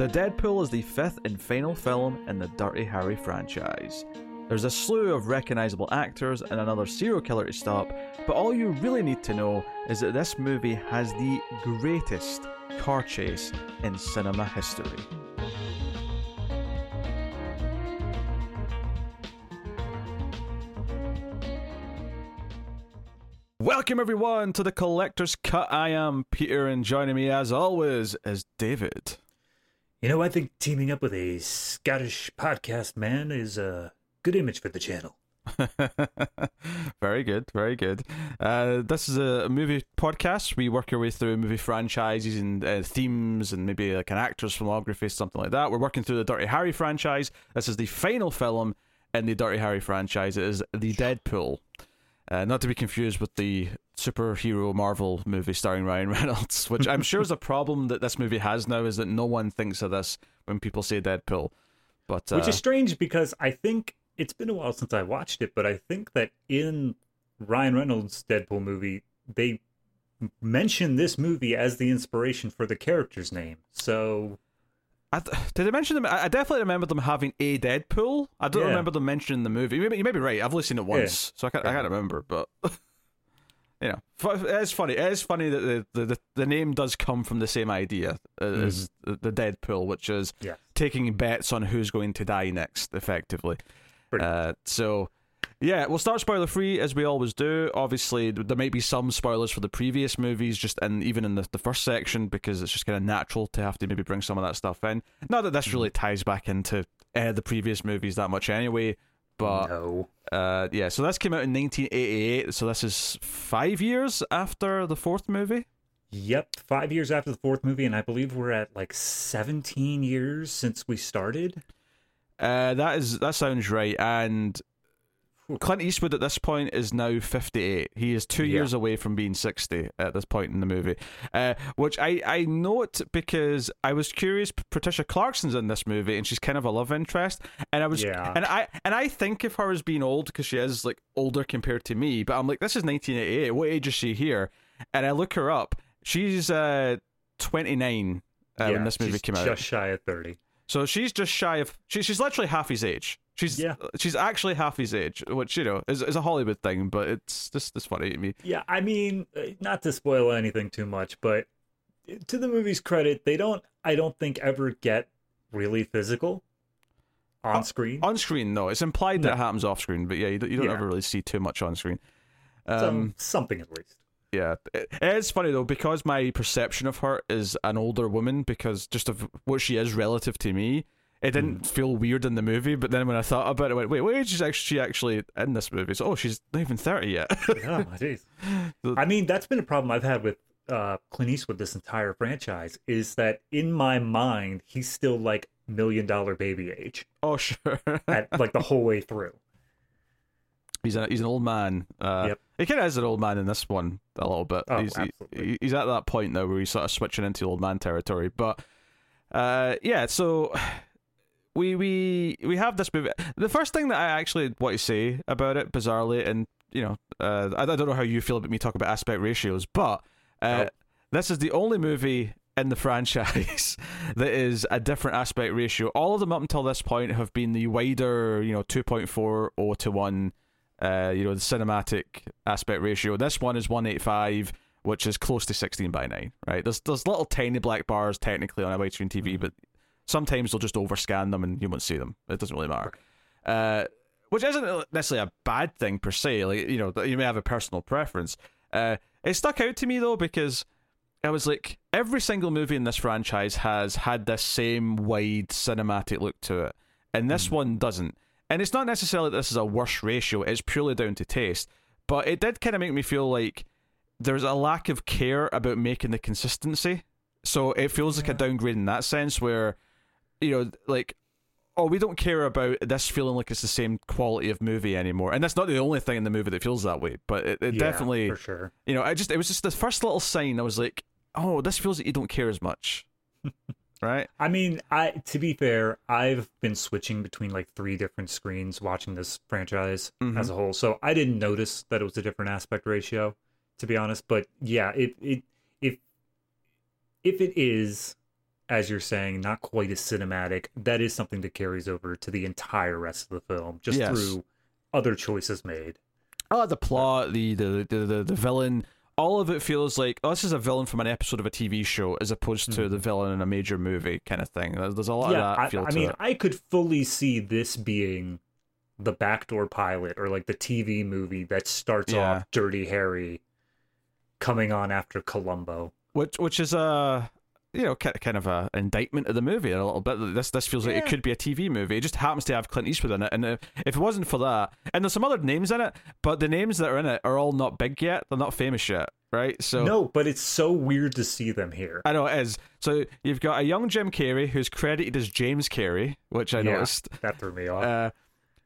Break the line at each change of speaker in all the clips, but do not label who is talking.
The Deadpool is the fifth and final film in the Dirty Harry franchise. There's a slew of recognisable actors and another serial killer to stop, but all you really need to know is that this movie has the greatest car chase in cinema history. Welcome everyone to the Collector's Cut. I am Peter, and joining me as always is David.
You know, I think teaming up with a Scottish podcast man is a good image for the channel.
very good, very good. Uh, this is a movie podcast. We work our way through movie franchises and uh, themes, and maybe like an actor's filmography, something like that. We're working through the Dirty Harry franchise. This is the final film in the Dirty Harry franchise. It is the Deadpool. Uh, not to be confused with the superhero Marvel movie starring Ryan Reynolds, which I'm sure is a problem that this movie has now, is that no one thinks of this when people say Deadpool. But uh,
which is strange because I think it's been a while since I watched it, but I think that in Ryan Reynolds' Deadpool movie, they mention this movie as the inspiration for the character's name. So
I th- did I mention them? I definitely remember them having a Deadpool. I don't yeah. remember them mentioning the movie. You may, you may be right. I've only seen it once, yeah. so I can't, I can't remember. But you know, it is funny. It is funny that the, the, the name does come from the same idea as mm-hmm. the Deadpool, which is
yeah.
taking bets on who's going to die next, effectively. Uh, so, yeah, we'll start spoiler free as we always do. Obviously, there might be some spoilers for the previous movies, just and even in the, the first section, because it's just kind of natural to have to maybe bring some of that stuff in. Not that this mm-hmm. really ties back into uh, the previous movies that much anyway. But
no.
uh, yeah, so this came out in 1988. So this is five years after the fourth movie.
Yep, five years after the fourth movie, and I believe we're at like 17 years since we started.
Uh, that is that sounds right. And Clint Eastwood at this point is now 58. He is two yeah. years away from being 60 at this point in the movie. Uh, which I, I note because I was curious. Patricia Clarkson's in this movie and she's kind of a love interest. And I was,
yeah.
and I, and I think of her as being old because she is like older compared to me. But I'm like, this is 1988. What age is she here? And I look her up. She's uh, 29 uh, yeah, when this movie came
out.
Just
shy of 30.
So she's just shy of. She, she's literally half his age. She's
yeah.
she's actually half his age, which you know is is a Hollywood thing, but it's just it's funny to me.
Yeah, I mean, uh, not to spoil anything too much, but to the movie's credit, they don't. I don't think ever get really physical on uh, screen.
On screen, no. It's implied no. that it happens off screen, but yeah, you don't, you don't yeah. ever really see too much on screen.
Um, something at least.
Yeah, it, it is funny though because my perception of her is an older woman because just of what she is relative to me it didn't mm. feel weird in the movie, but then when I thought about it, I went, wait, wait, she's actually she actually in this movie? So, oh, she's not even 30 yet.
yeah, jeez. I mean, that's been a problem I've had with uh, Clint Eastwood this entire franchise is that in my mind, he's still like million dollar baby age.
Oh, sure.
at, like the whole way through.
He's a, he's an old man. Uh,
yep.
He kind of is an old man in this one a little bit.
Oh,
he's. He, he's at that point now where he's sort of switching into old man territory. But uh, yeah, so we we we have this movie. The first thing that I actually want to say about it, bizarrely, and you know, uh, I, I don't know how you feel about me talking about aspect ratios, but uh, oh. this is the only movie in the franchise that is a different aspect ratio. All of them up until this point have been the wider, you know, two point four o to one. Uh, you know, the cinematic aspect ratio. This one is one eight five which is close to 16 by 9, right? There's there's little tiny black bars technically on a widescreen TV, mm-hmm. but Sometimes they'll just overscan them and you won't see them. It doesn't really matter. Uh, which isn't necessarily a bad thing per se. Like you know, you may have a personal preference. Uh, it stuck out to me though because I was like, every single movie in this franchise has had this same wide cinematic look to it, and this mm. one doesn't. And it's not necessarily that this is a worse ratio; it's purely down to taste. But it did kind of make me feel like there's a lack of care about making the consistency. So it feels yeah. like a downgrade in that sense, where you know, like, oh, we don't care about this feeling like it's the same quality of movie anymore. And that's not the only thing in the movie that feels that way, but it, it
yeah,
definitely,
for sure.
You know, I just it was just the first little sign. I was like, oh, this feels like you don't care as much. right?
I mean, I to be fair, I've been switching between like three different screens watching this franchise mm-hmm. as a whole, so I didn't notice that it was a different aspect ratio, to be honest. But yeah, it it if it is, as you're saying, not quite as cinematic, that is something that carries over to the entire rest of the film, just
Yes.
through other choices made.
I like the plot, the the, the the the villain. All of it feels like oh, this is a villain from an episode of a TV show, as opposed to the villain in a major movie kind of thing. There's, there's a lot
Mm-hmm. yeah,
of that
I,
feel
I
to
mean,
it.
I could fully see this being the backdoor pilot or like the TV movie that starts
Yeah.
off Dirty Harry coming on after Columbo.
which which is a you know kind of a indictment of the movie a little bit. This this feels like it could be a TV movie. It just happens to have Clint Eastwood in it, and uh, if it wasn't for that, and there's some other names in it, but the names that are in it are all not big yet. They're not famous yet, right? So
No, but it's so weird to see them here.
I know it is. So you've got a young Jim Carrey who's credited as James Carrey, which I
Yeah.
noticed.
That threw me off.
Uh,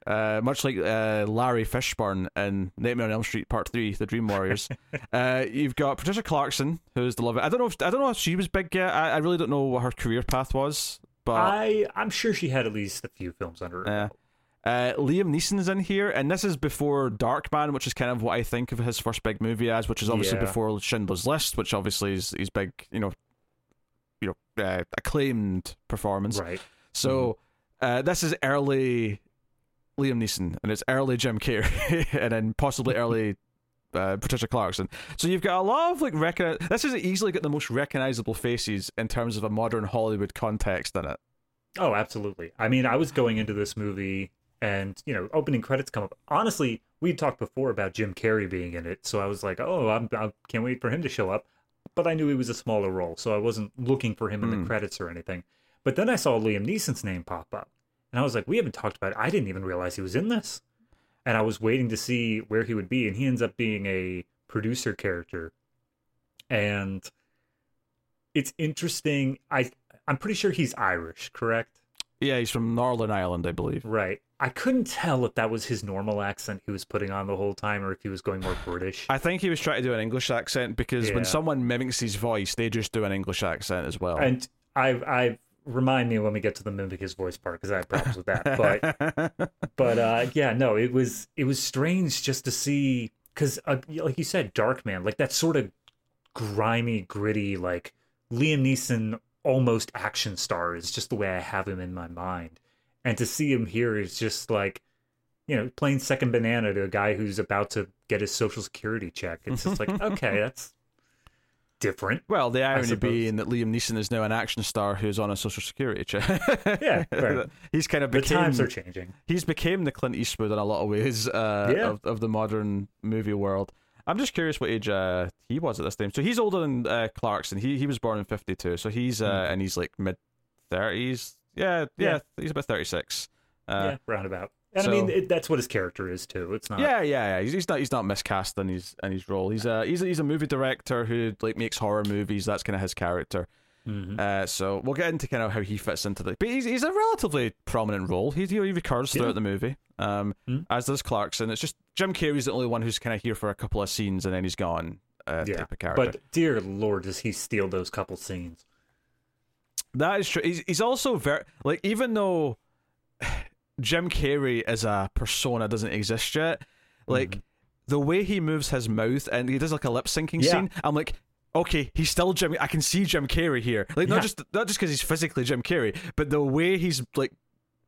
uh, much like uh, Larry Fishburne in Nightmare on Elm Street Part Three, The Dream Warriors. uh, you've got Patricia Clarkson, who's the love. I don't know. If, I don't know if she was big yet. I, I really don't know what her career path was. But
I I'm sure she had at least a few films under her.
Yeah.
belt.
uh, Liam Neeson's in here, and this is before Darkman, which is kind of what I think of his first big movie as, which is obviously
Yeah.
before Schindler's List, which obviously is his big, you know, you know, uh, acclaimed performance.
Right.
So uh, this is early Liam Neeson, and it's early Jim Carrey, and then possibly early uh, Patricia Clarkson. So you've got a lot of like recognize. This is easily got the most recognizable faces in terms of a modern Hollywood context in it.
Oh, absolutely. I mean, I was going into this movie and, you know, opening credits come up. Honestly, we talked before about Jim Carrey being in it, so I was like, "Oh, I'm, I can't wait for him to show up." But I knew he was a smaller role, so I wasn't looking for him in
Hmm.
the credits or anything. But then I saw Liam Neeson's name pop up, and I was like, "We haven't talked about it. I didn't even realize he was in this." And I was waiting to see where he would be, and he ends up being a producer character. And it's interesting. I I'm pretty sure he's Irish, correct?
Yeah, he's from Northern Ireland, I believe.
Right. I couldn't tell if that was his normal accent he was putting on the whole time or if he was going more British.
I think he was trying to do an English accent because when someone mimics his voice, they just do an English accent as well.
and I I remind me when we get to the mimic his voice part because I have problems with that. But but uh yeah, no, it was it was strange just to see cuz uh, like you said Darkman, like that sort of grimy, gritty like Liam Neeson almost action star is just the way I have him in my mind. And to see him here is just like you know, playing second banana to a guy who's about to get his social security check. It's just like, okay, that's different.
well, the irony being that Liam Neeson is now an action star who's on a social security check.
Yeah, right.
he's kind of
The times are changing.
he's became the Clint Eastwood in a lot of ways uh,
Yeah.
of, of the modern movie world. I'm just curious what age uh, he was at this time. So he's older than uh, Clarkson. He he was born in '52, so he's uh,
Hmm.
and he's like mid 30s. Yeah, yeah,
Yeah.
he's about 36. Uh,
yeah, roundabout. And
so-
I mean, it, that's what his character is too. It's not.
yeah, yeah, yeah. He's, he's not he's not miscast in his in his role. He's a he's a, he's a movie director who like makes horror movies. That's kind of his character.
Mhm.
Uh, so we'll get into kind of how he fits into the. But he's, he's a relatively prominent role. He he recurs
Yeah.
throughout the movie. Um,
Hmm.
as does Clarkson. It's just Jim Carrey's the only one who's kind of here for a couple of scenes and then he's gone. Uh,
Yeah,
type of character.
But dear lord, does he steal those couple scenes?
That is true. He's, he's also very like even though Jim Carrey as a persona doesn't exist yet, like
Mm-hmm.
the way he moves his mouth and he does like a lip syncing
Yeah.
scene, I'm like, okay, he's still Jim. I can see Jim Carrey here. Like
Yeah.
not just not just because he's physically Jim Carrey, but the way he's like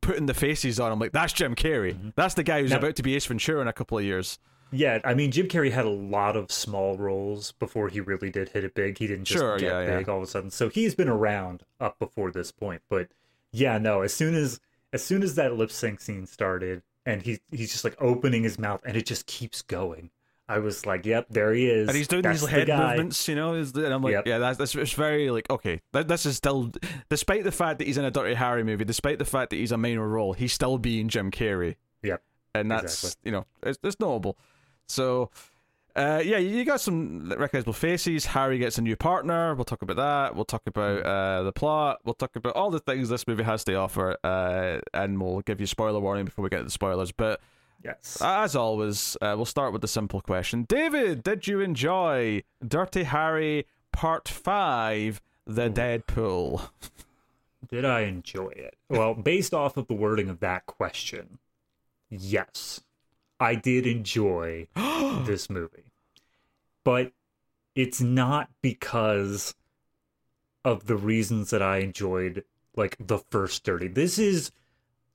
putting the faces on. I'm like, that's Jim Carrey. That's the guy who's
Now-
about to be Ace Ventura in a couple of years.
Yeah, I mean, Jim Carrey had a lot of small roles before he really did hit it big. He didn't just
Sure,
get
yeah, yeah.
big all of a sudden. So he's been around up before this point. But yeah, no, as soon as as soon as that lip sync scene started and he he's just like opening his mouth and it just keeps going. I was like, "Yep, there he is."
and he's doing
That's
these head
guy.
movements, you know. And I'm like,
Yep.
yeah, that's, that's it's very like okay. That, this is still, despite the fact that he's in a Dirty Harry movie, despite the fact that he's a minor role, he's still being Jim Carrey,
Yep.
and that's
Exactly.
you know it's, it's notable. So. Uh, yeah, you got some recognizable faces. Harry gets a new partner. We'll talk about that. We'll talk about uh, the plot. We'll talk about all the things this movie has to offer. Uh, and we'll give you spoiler warning before we get to the spoilers. But
Yes.
as always, uh, we'll start with the simple question. David, did you enjoy Dirty Harry Part 5, The Deadpool?
Did I enjoy it? Well, based off of the wording of that question, yes, I did enjoy this movie. But it's not because of the reasons that I enjoyed like the first Dirty. This is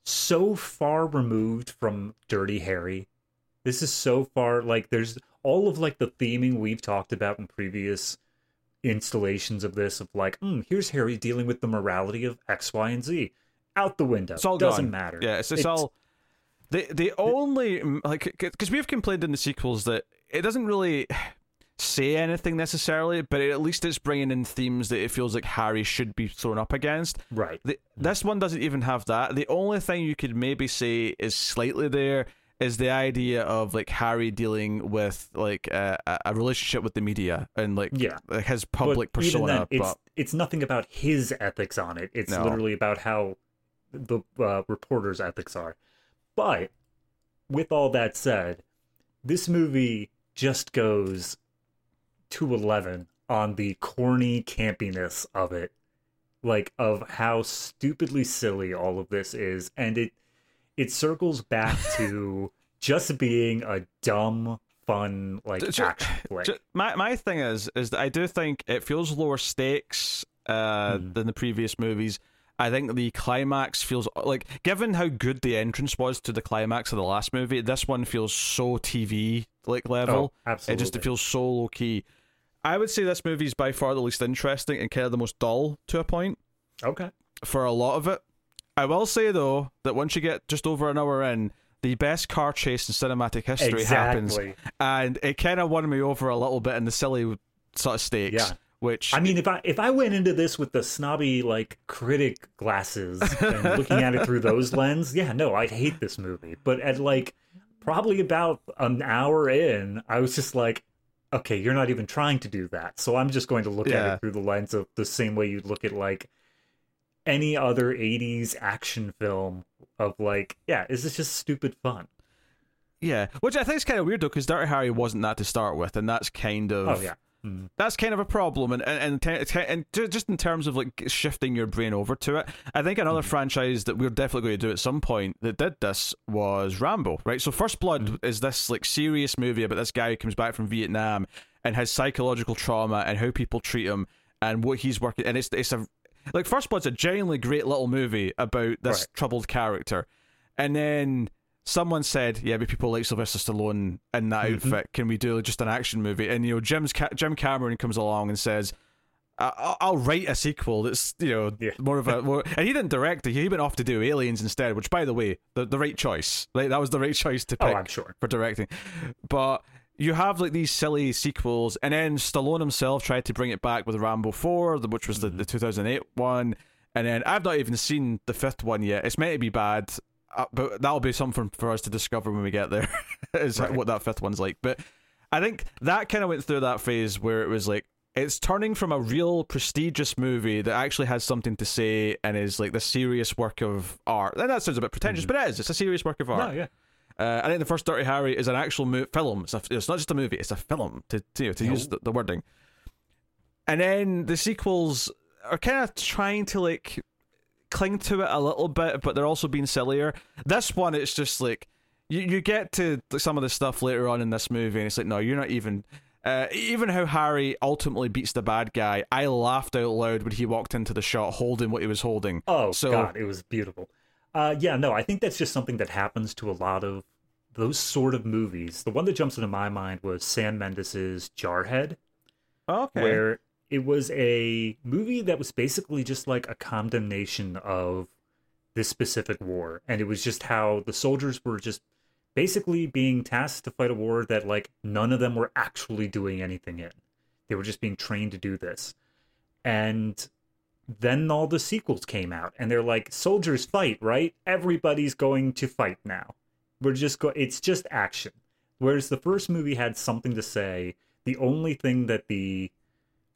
so far removed from Dirty Harry. This is so far like there's all of like the theming we've talked about in previous installations of this of like, mm, here's Harry dealing with the morality of X, Y, and Z. Out the window.
It's all
doesn't
gone.
matter.
Yeah, it's, it's, all. The the only like because we've complained in the sequels that it doesn't really say anything necessarily, but at least it's bringing in themes that it feels like Harry should be thrown up against.
right.
The, this one doesn't even have that. The only thing you could maybe say is slightly there is the idea of like Harry dealing with like a, a relationship with the media and like
Yeah.
his public
but
persona.
then, it's
but
it's nothing about his ethics on it. It's
No.
literally about how the uh, reporter's ethics are. But with all that said, this movie just goes to eleven on the corny campiness of it, like of how stupidly silly all of this is, and it it circles back to just being a dumb, fun like
Ju-
action flick.
Ju- my my thing is is that I do think it feels lower stakes uh,
Hmm.
than the previous movies. I think the climax feels like, given how good the entrance was to the climax of the last movie, this one feels so TV like level.
Oh, absolutely.
It just it feels so low key. I would say this movie is by far the least interesting and kind of the most dull to a point
okay.
for a lot of it. I will say though that once you get just over an hour in, the best car chase in cinematic history happens, and it kind of won me over a little bit in the silly sort of stakes.
Yeah.
Which
I mean, if I if I went into this with the snobby like critic glasses and looking at it through those lens, yeah, no, I'd hate this movie. But at like probably about an hour in, I was just like, okay, you're not even trying to do that. So I'm just going to look at it through the lens of the same way you'd look at like any other 80s action film of like, yeah, is this just stupid fun?
yeah, which I think is kind of weird though, because Dirty Harry wasn't that to start with, and that's kind oh, of
Oh yeah. Mm.
that's kind of a problem and and and, te- and just in terms of like shifting your brain over to it i think another franchise that we're definitely going to do at some point that did this was rambo right so first blood is this like serious movie about this guy who comes back from vietnam and has psychological trauma and how people treat him and what he's working and it's it's a like first blood's a genuinely great little movie about this
Right.
troubled character and then someone said, "Yeah, but people like Sylvester Stallone in that
Mhm.
outfit. Can we do just an action movie?" And you know, Jim's Ca- Jim Cameron comes along and says. "I- I'll, write a sequel that's you know
Yeah.
more of a more, and he didn't direct it. He went off to do Aliens instead, which, by the way, the the right choice. Like that was the right choice to
Oh,
pick
I'm sure.
for directing. But you have like these silly sequels, and then Stallone himself tried to bring it back with Rambo Four, which was the, the 2008 one, and then I've not even seen the fifth one yet. It's meant to be bad, uh, but that'll be something for us to discover when we get there. is
Right.
what that fifth one's like. But I think that kind of went through that phase where it was like. It's turning from a real prestigious movie that actually has something to say and is like the serious work of art. And that sounds a bit pretentious, but it is. It's a serious work of art.
No, yeah.
Uh, I think the first Dirty Harry is an actual mo- film. It's, a, it's not just a movie; it's a film. To to, you know, to use the, the wording. And then the sequels are kind of trying to like cling to it a little bit, but they're also being sillier. This one, it's just like you you get to some of the stuff later on in this movie, and it's like, no, you're not even. Uh, even how Harry ultimately beats the bad guy, I laughed out loud when he walked into the shot holding what he was holding.
Oh
So-
god, it was beautiful. Uh, yeah, no, I think that's just something that happens to a lot of those sort of movies. The one that jumps into my mind was Sam Mendes's Jarhead,
Okay.
where it was a movie that was basically just like a condemnation of this specific war, and it was just how the soldiers were just basically being tasked to fight a war that like none of them were actually doing anything in. They were just being trained to do this. And then all the sequels came out and they're like soldiers fight, right? Everybody's going to fight now. We're just go it's just action. Whereas the first movie had something to say, the only thing that the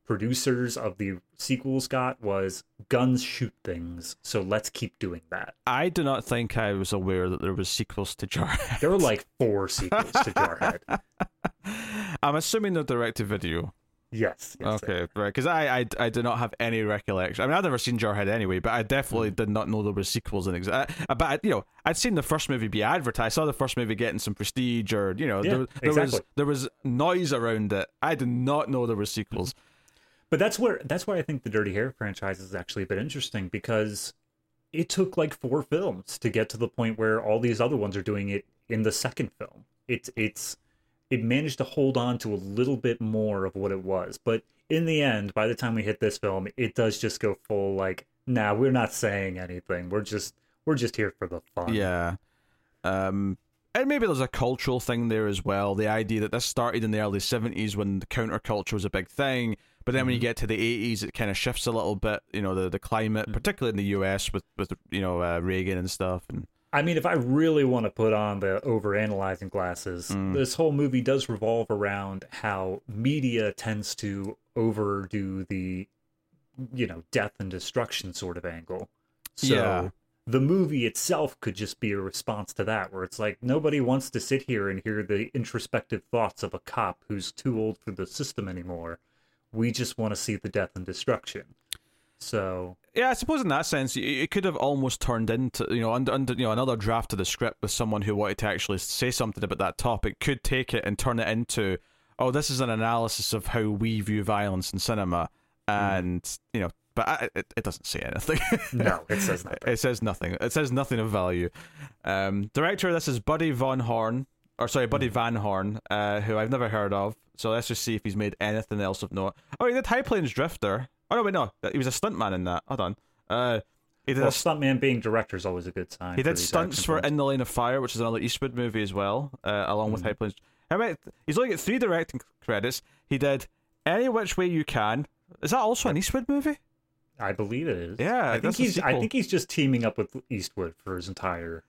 producers of the sequels got was guns shoot things, so let's keep doing that.
I do not think I was aware that there was sequels to Jarhead.
There were like four sequels to Jarhead.
I'm assuming they're direct to video.
Yes. yes
Okay, right. Because I, I, I do not have any recollection. I mean, I've never seen Jarhead anyway, but I definitely mm. did not know there were sequels in ex- I, I- But you know, I'd seen the first movie be advertised. I saw the first movie getting some prestige, or you know,
Yeah,
there, there was there was noise around it. I did not know there were sequels.
But that's where that's why I think the Dirty Harry franchise is actually a bit interesting because it took like four films to get to the point where all these other ones are doing it in the second film. It's it's it managed to hold on to a little bit more of what it was, but in the end, by the time we hit this film, it does just go full like, nah, we're not saying anything. We're just we're just here for the fun.
Yeah. Um, and maybe there's a cultural thing there as well. The idea that this started in the early 70s when the counterculture was a big thing. But then when you mm-hmm. get to the 80s, it kind of shifts a little bit, you know, the, the climate, mm-hmm. particularly in the US with, with you know, uh, Reagan and stuff. And
I mean, if I really want to put on the over-analyzing glasses, mm. this whole movie does revolve around how media tends to overdo the, you know, death and destruction sort of angle. So yeah the movie itself could just be a response to that, where it's like nobody wants to sit here and hear the introspective thoughts of a cop who's too old for the system anymore. We just want to see the death and destruction. So
yeah, I suppose in that sense, it could have almost turned into you know under, under you know another draft of the script with someone who wanted to actually say something about that topic could take it and turn it into oh this is an analysis of how we view violence in cinema hmm. and mm. you know but I, it, it doesn't say anything.
no, it says nothing.
It says nothing. It says nothing of value. Um, director, this is Buddy Von Horn, or sorry, Buddy. Van Horn, uh, who I've never heard of. So let's just see if he's made anything else of note. Oh, he did High Plains Drifter. Oh no, wait, no, he was a stuntman in that. Hold on. Uh,
he did well, a stuntman being director is always a good sign.
He did stunts for In the Line of Fire, which is another Eastwood movie as well, uh, along mm. with High Plains. I mean, he's only got three directing credits. He did Any Which Way You Can. Is that also an Eastwood movie?
I believe it is.
Yeah,
I think he's. I think he's just teaming up with Eastwood for his entire.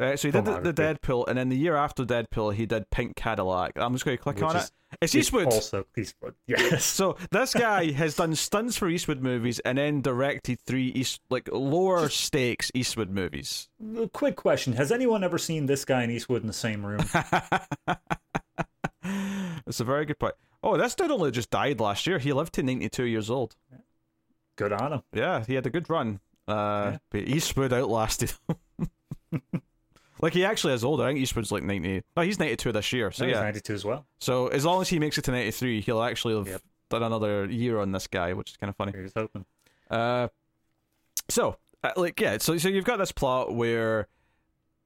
Uh, so he did the, the Deadpool, and then the year after Deadpool, he did Pink Cadillac. I'm just going to click Which on it. It's Eastwood.
Also Eastwood. Yes.
So this guy has done stunts for Eastwood movies, and then directed three East like lower just, stakes Eastwood movies.
Quick question: Has anyone ever seen this guy and Eastwood in the same room?
That's a very good point. Oh, this dude only just died last year. He lived to 92 years old.
Good on him.
Yeah, he had a good run. Uh, yeah. But Eastwood outlasted like he actually is older. I think Eastwood's like ninety. No, he's ninety two this year. So yeah,
ninety two as well.
So as long as he makes it to ninety three, he'll actually have yep. done another year on this guy, which is kind of funny.
He's hoping.
Uh, so uh, like yeah, so so you've got this plot where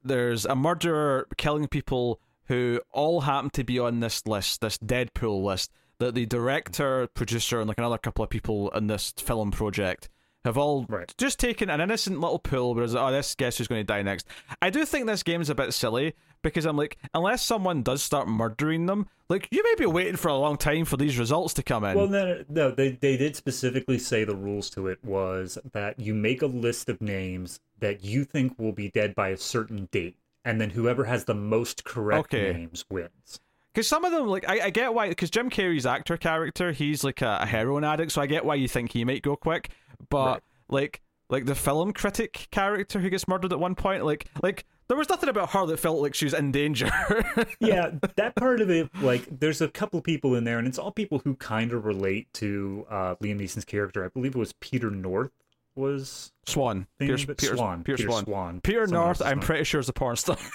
there's a murderer killing people who all happen to be on this list, this Deadpool list that the director, producer, and like another couple of people in this film project have all right. just taken an innocent little pool whereas oh this guess who's going to die next i do think this game is a bit silly because i'm like unless someone does start murdering them like you may be waiting for a long time for these results to come in
well no no they, they did specifically say the rules to it was that you make a list of names that you think will be dead by a certain date and then whoever has the most correct okay. names wins
because some of them, like, I, I get why, because Jim Carrey's actor character, he's like a, a, heroin addict, so I get why you think he might go quick. But right. like, like the film critic character who gets murdered at one point, like, like there was nothing about her that felt like she was in danger.
yeah, that part of it, like, there's a couple people in there, and it's all people who kind of relate to uh, Liam Neeson's character. I believe it was Peter North was
Swan.
Pierce, Pierce, Swan.
Pierce Peter Swan. Swan. Peter North, I'm pretty sure is a porn star.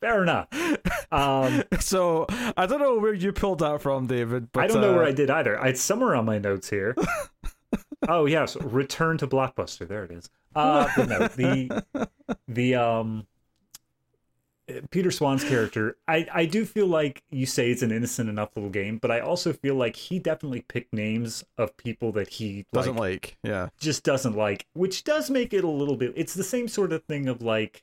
Fair enough. Um,
so I don't know where you pulled that from, David. But,
I don't know
uh,
where I did either. I had somewhere on my notes here. oh yes, return to Blockbuster. There it is. Uh, no, the the um Peter Swan's character, I, I do feel like you say it's an innocent enough little game, but I also feel like he definitely picked names of people that he
doesn't like, like yeah,
just doesn't like, which does make it a little bit. It's the same sort of thing of like,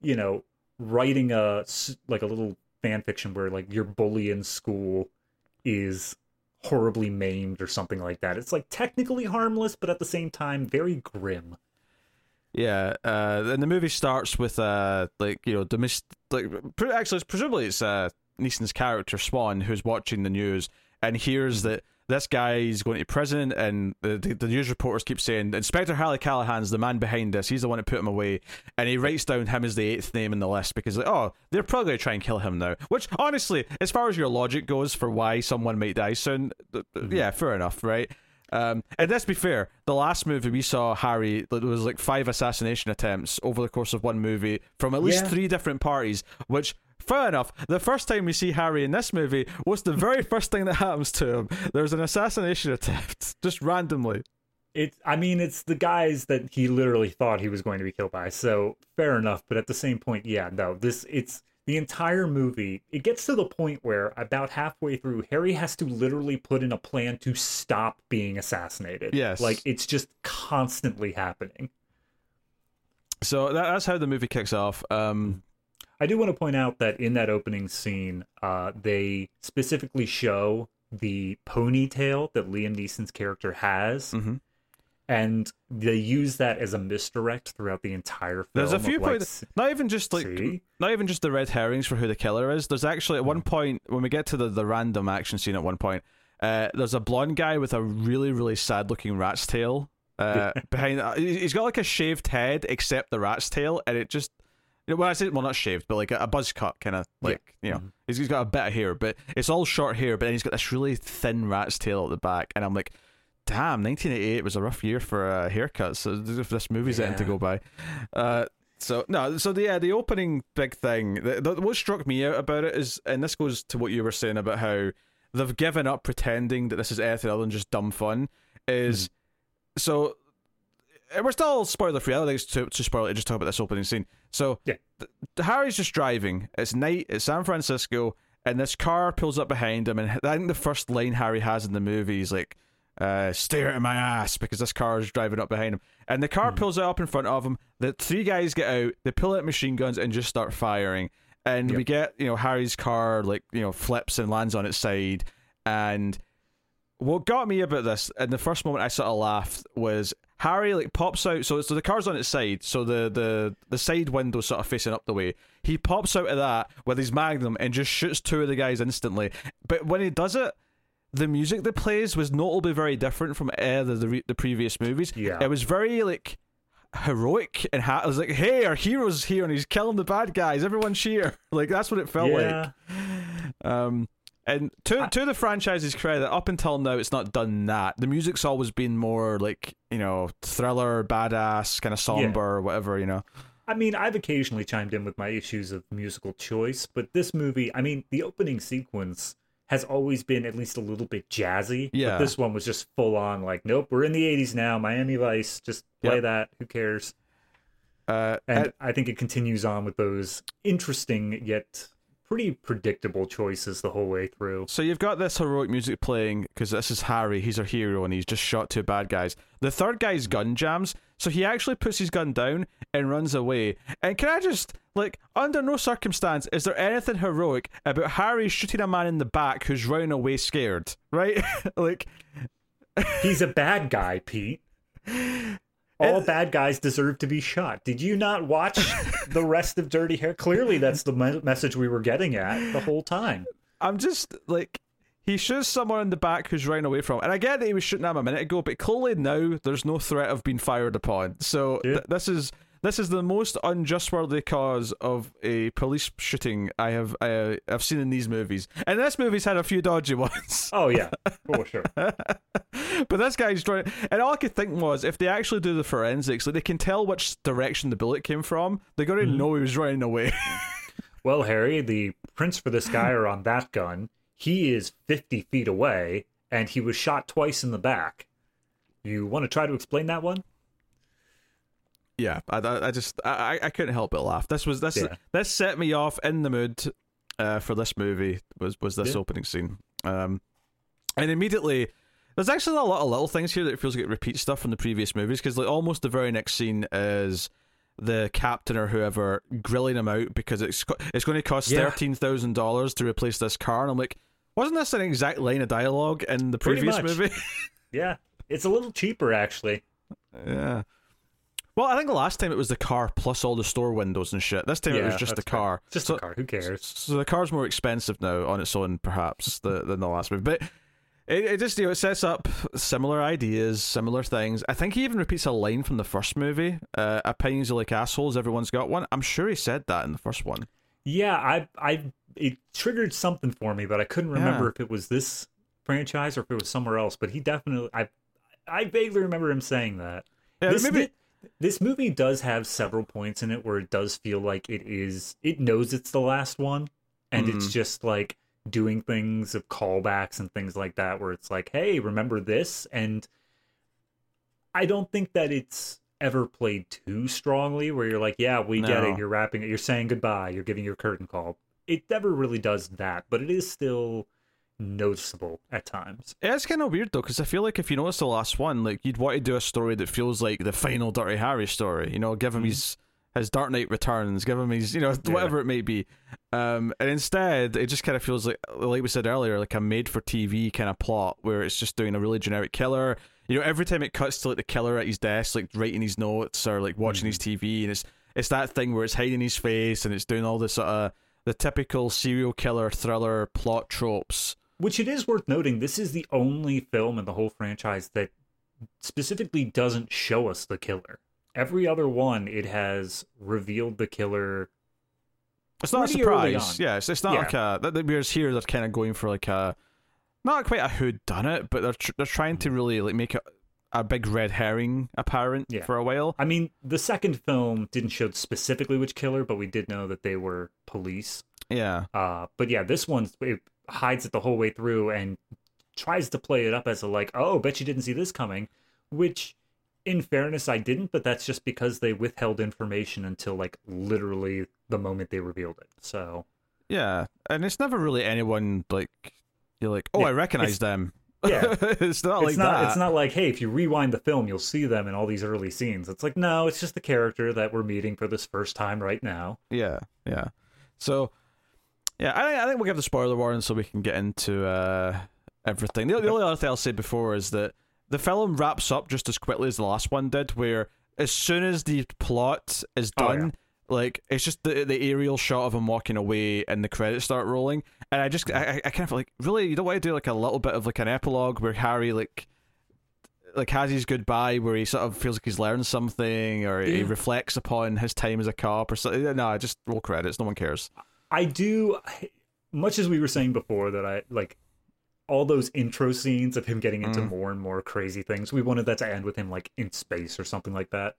you know, writing a like a little fan fiction where like your bully in school is horribly maimed or something like that. It's like technically harmless, but at the same time very grim.
Yeah, uh, and the movie starts with uh, like you know, domestic. Like actually, it's, presumably it's uh, Neeson's character Swan who's watching the news and hears mm-hmm. that this guy is going to prison, and the, the, the, news reporters keep saying Inspector Harry Callahan's the man behind this. He's the one who put him away, and he writes down him as the eighth name in the list because, like, oh, they're probably going to try and kill him now. Which, honestly, as far as your logic goes for why someone might die soon, mm-hmm. yeah, fair enough, right? Um, and let's be fair, the last movie we saw Harry, there was like five assassination attempts over the course of one movie from at least yeah. three different parties, which fair enough. The first time we see Harry in this movie was the very first thing that happens to him. There's an assassination attempt, just randomly.
It, I mean, it's the guys that he literally thought he was going to be killed by. So fair enough, but at the same point, yeah, no, this it's the entire movie. It gets to the point where about halfway through, Harry has to literally put in a plan to stop being assassinated.
Yes.
like it's just constantly happening.
So that, that's how the movie kicks off. Um,
I do want to point out that in that opening scene, uh, they specifically show the ponytail that Liam Neeson's character has.
mhm.
and they use that as a misdirect throughout the entire film.
There's a few
like,
points, not even just like,
see?
not even just the red herrings for who the killer is. There's actually at one point when we get to the the random action scene at one point, uh, there's a blonde guy with a really really sad looking rat's tail uh, behind. Uh, he's got like a shaved head except the rat's tail, and it just. Well, I said, well, not shaved, but like a, a buzz cut, kind of like you know,
Mhm.
he's, he's got a bit of hair, but it's all short hair. But then he's got this really thin rat's tail at the back, and I'm like, damn, 1988 was a rough year for uh, haircuts. So if this movie's ending to go by, uh, so no, so the, yeah, the opening big thing. The, the, what struck me out about it is, and this goes to what you were saying about how they've given up pretending that this is anything other than just dumb fun. Is so. And We're still spoiler free. I don't think it's too, too spoiler. Just talk about this opening scene. So,
Yeah.
th- Harry's just driving. It's night. It's San Francisco, and this car pulls up behind him. And I think the first line Harry has in the movie is like, uh, "Stare at my ass," because this car is driving up behind him. And the car pulls up in front of him. The three guys get out. They pull out machine guns and just start firing. And
Yep.
we get you know Harry's car like you know flips and lands on its side. And what got me about this, and the first moment I sort of laughed was Harry like pops out. So so the car's on its side. So the the the side window sort of facing up the way. He pops out of that with his magnum and just shoots two of the guys instantly. But when he does it. The music that plays was notably very different from either the re- the previous movies.
Yeah.
It was very like heroic and ha- it was like, "Hey, our hero's here and he's killing the bad guys. Everyone cheer!" Like that's what it felt
yeah.
like. Um, and to to the franchise's credit, up until now, it's not done that. The music's always been more like you know thriller, badass, kind of somber, whatever. You know.
I mean, I've occasionally chimed in with my issues of musical choice, but this movie, I mean, the opening sequence has always been at least a little bit jazzy.
Yeah.
But this one was just full on like, nope, we're in the 80s now, Miami Vice, just play
Yep.
that, who cares?
Uh,
And
and-
I think it continues on with those interesting yet pretty predictable choices the whole way through.
So you've got this heroic music playing because this is Harry. He's our hero, and he's just shot two bad guys. The third guy's gun jams, so he actually puts his gun down and runs away. And can I just like, under no circumstance is there anything heroic about Harry shooting a man in the back who's running away scared, right? like,
He's a bad guy, Pete. All bad guys deserve to be shot. Did you not watch the rest of Dirty Hair? Clearly, that's the me- message we were getting at the whole time.
I'm just like. He shoots someone in the back who's running away from, him. and I get that he was shooting at him a minute ago, but clearly now there's no threat of being fired upon. So
Yeah.
th- this is this is the most unjustworthy cause of a police shooting I have I, uh, I've seen in these movies, and this movie's had a few dodgy ones.
Oh yeah, for sure.
but this guy's trying, and all I could think was if they actually do the forensics, like they can tell which direction the bullet came from. They're going to mm-hmm. know he was running away.
Well, Harry, the prints for this guy are on that gun. He is 50 feet away, and he was shot twice in the back. You want to try to explain that one?
Yeah, I, I, just I, I couldn't help but laugh. This was this
Yeah.
this set me off in the mood uh, for this movie. Was was this
Yeah.
opening scene? Um, and immediately. There's actually a lot of little things here that feels like it repeats stuff from the previous movies because like almost the very next scene is the captain or whoever grilling him out because it's co- it's going to cost
Yeah.
thirteen thousand dollars to replace this car, and I'm like, wasn't this an exact line of dialogue in the previous movie?
Yeah, it's a little cheaper actually.
yeah. Well, I think the last time it was the car plus all the store windows and shit. This time it was just the
that's fair.
car.
Just
so,
a car. Who cares?
So the car's more expensive now on its own, perhaps, the, than the last movie. But it, it just you know it sets up similar ideas, similar things. I think he even repeats a line from the first movie. Uh, opinions are like assholes. Everyone's got one. I'm sure he said that in the first one.
Yeah, I, I, it triggered something for me, but I couldn't remember
Yeah.
if it was this franchise or if it was somewhere else. But he definitely, I, I vaguely remember him saying that.
Yeah,
this,
maybe.
thi- this movie does have several points in it where it does feel like it is, it knows it's the last one. and it's
Mhm.
just like doing things of callbacks and things like that where it's like hey remember this? And i don't think that it's ever played too strongly where you're like yeah we get it. You're wrapping it. You're saying goodbye. You're giving your curtain call. It never really does that but it is still noticeable at times
It's kind of weird though, because I feel like if you notice the last one, like you'd want to do a story that feels like the final Dirty Harry story. You know, give him
Mhm.
his his Dark Knight Returns, give him his, you know, whatever it may be. Um, and instead, it just kind of feels like, like we said earlier, like a made-for-TV kind of plot where it's just doing a really generic killer. You know, every time it cuts to like the killer at his desk, like writing his notes or like watching his TV, and it's it's that thing where it's hiding his face and it's doing all this sort of the typical serial killer thriller plot tropes.
Which it is worth noting, this is the only film in the whole franchise that specifically doesn't show us the killer. Every other one, it has revealed the killer.
It's not a surprise. Yeah, it's, it's not
Yeah.
like a. that- that Whereas here they're kind of going for like a, not quite a who done it, but they're tr- they're trying to really like make it a big red herring apparent
Yeah.
for a while.
I mean, the second film didn't show specifically which killer, but we did know that they were police.
Yeah,
Uh, but yeah, this one it hides it the whole way through and tries to play it up as a like, oh, bet you didn't see this coming, which in fairness I didn't, but that's just because they withheld information until like literally the moment they revealed it. So
yeah, and it's never really anyone like you're like, oh,
Yeah,
I recognize them.
yeah.
it's not
it's
like
not
that.
it's not like, hey, if you rewind the film, you'll see them in all these early scenes. It's like, no, it's just the character that we're meeting for this first time right now.
Yeah, yeah. So, yeah, I, think- I think we'll give the spoiler warning so we can get into uh, everything. The, the only other thing I'll say before is that the film wraps up just as quickly as the last one did, where as soon as the plot is
Oh,
done,
yeah.
like it's just the the aerial shot of him walking away and the credits start rolling, and I just I, I- kind of feel like really you don't want to do like a little bit of like an epilogue where Harry like. Like has his goodbye, where he sort of feels like he's learned something, or he reflects upon his time as a cop, or something. No, just roll credits. No one cares.
I do, much as we were saying before, that I like all those intro scenes of him getting into
Mm.
more and more crazy things. We wanted that to end with him like in space or something like that.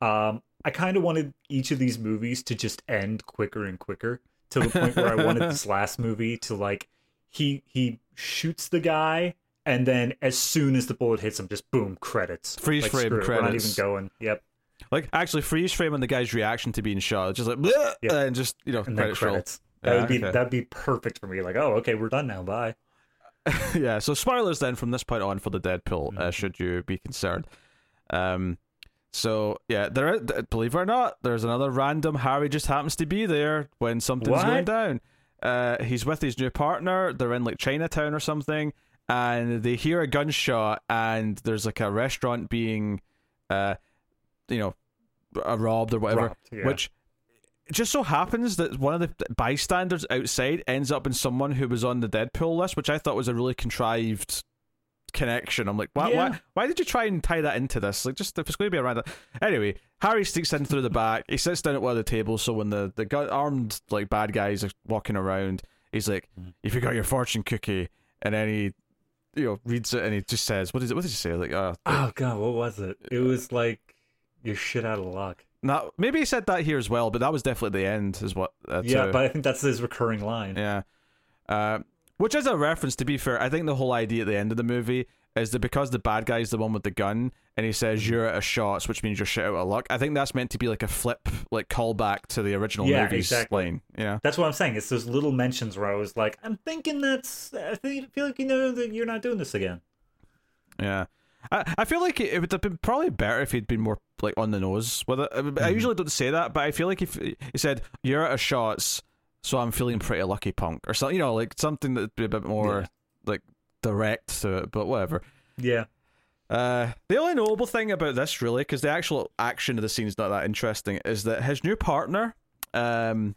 Um, I kind of wanted each of these movies to just end quicker and quicker to the point where I wanted this last movie to like he he shoots the guy and then as soon as the bullet hits him, just boom credits,
Freeze
like,
frame
screw it, We're not even going. Yep,
Like actually freeze frame on the guy's reaction to being shot, just like "Bleh,"
Yeah.
and just you know
and
credits
credits. That
Yeah,
would be
okay.
that'd be perfect for me. Like, oh, okay, we're done now. Bye.
yeah. So spoilers then from this point on for the Deadpool, uh,
Mhm.
should you be concerned. Um. So yeah, there. th- Believe it or not, there's another random Harry just happens to be there when something's going down. Uh, he's with his new partner. They're in like Chinatown or something, and they hear a gunshot, and there's like a restaurant being, uh, you know, uh, robbed or whatever.
Robbed, yeah.
Which it just so happens that one of the bystanders outside ends up in someone who was on the Deadpool list, which I thought was a really contrived connection. I'm like, why,
Yeah.
why, why did you try and tie that into this? Like, just if it's going to be a random. Anyway, Harry sneaks in through the back. He sits down at one of the tables. So when the the gu- armed like bad guys are walking around, he's like,
Mhm.
"You forgot your fortune cookie," and then he. You know, reads it and he just says, "What is it? What did he say?" Like, uh,
Oh god, what was it? It was like you're shit out of luck.
Now, maybe he said that here as well, but that was definitely the end, is what. Uh,
yeah,
to-
but I think that's his recurring line.
Yeah. Uh, which is a reference, to be fair. I think the whole idea at the end of the movie is that because the bad guy's the one with the gun and he says you're out of shots, which means you're shit out of luck. I think that's meant to be like a flip, like callback to the original
Yeah,
movie's
exactly.
line. Yeah.
That's what I'm saying. It's those little mentions where I was like, I'm thinking that's. I feel like you know that you're not doing this again.
Yeah. I, I feel like it, it would have been probably better if he'd been more like on the nose with it. I, I
Mhm.
usually don't say that, but I feel like if he said you're out of shots, so I'm feeling pretty lucky, punk, or something, you know, like something that'd be a bit more
Yeah.
like direct to it. But whatever.
Yeah.
Uh, the only notable thing about this, really, because the actual action of the scene is not that interesting, is that his new partner, um,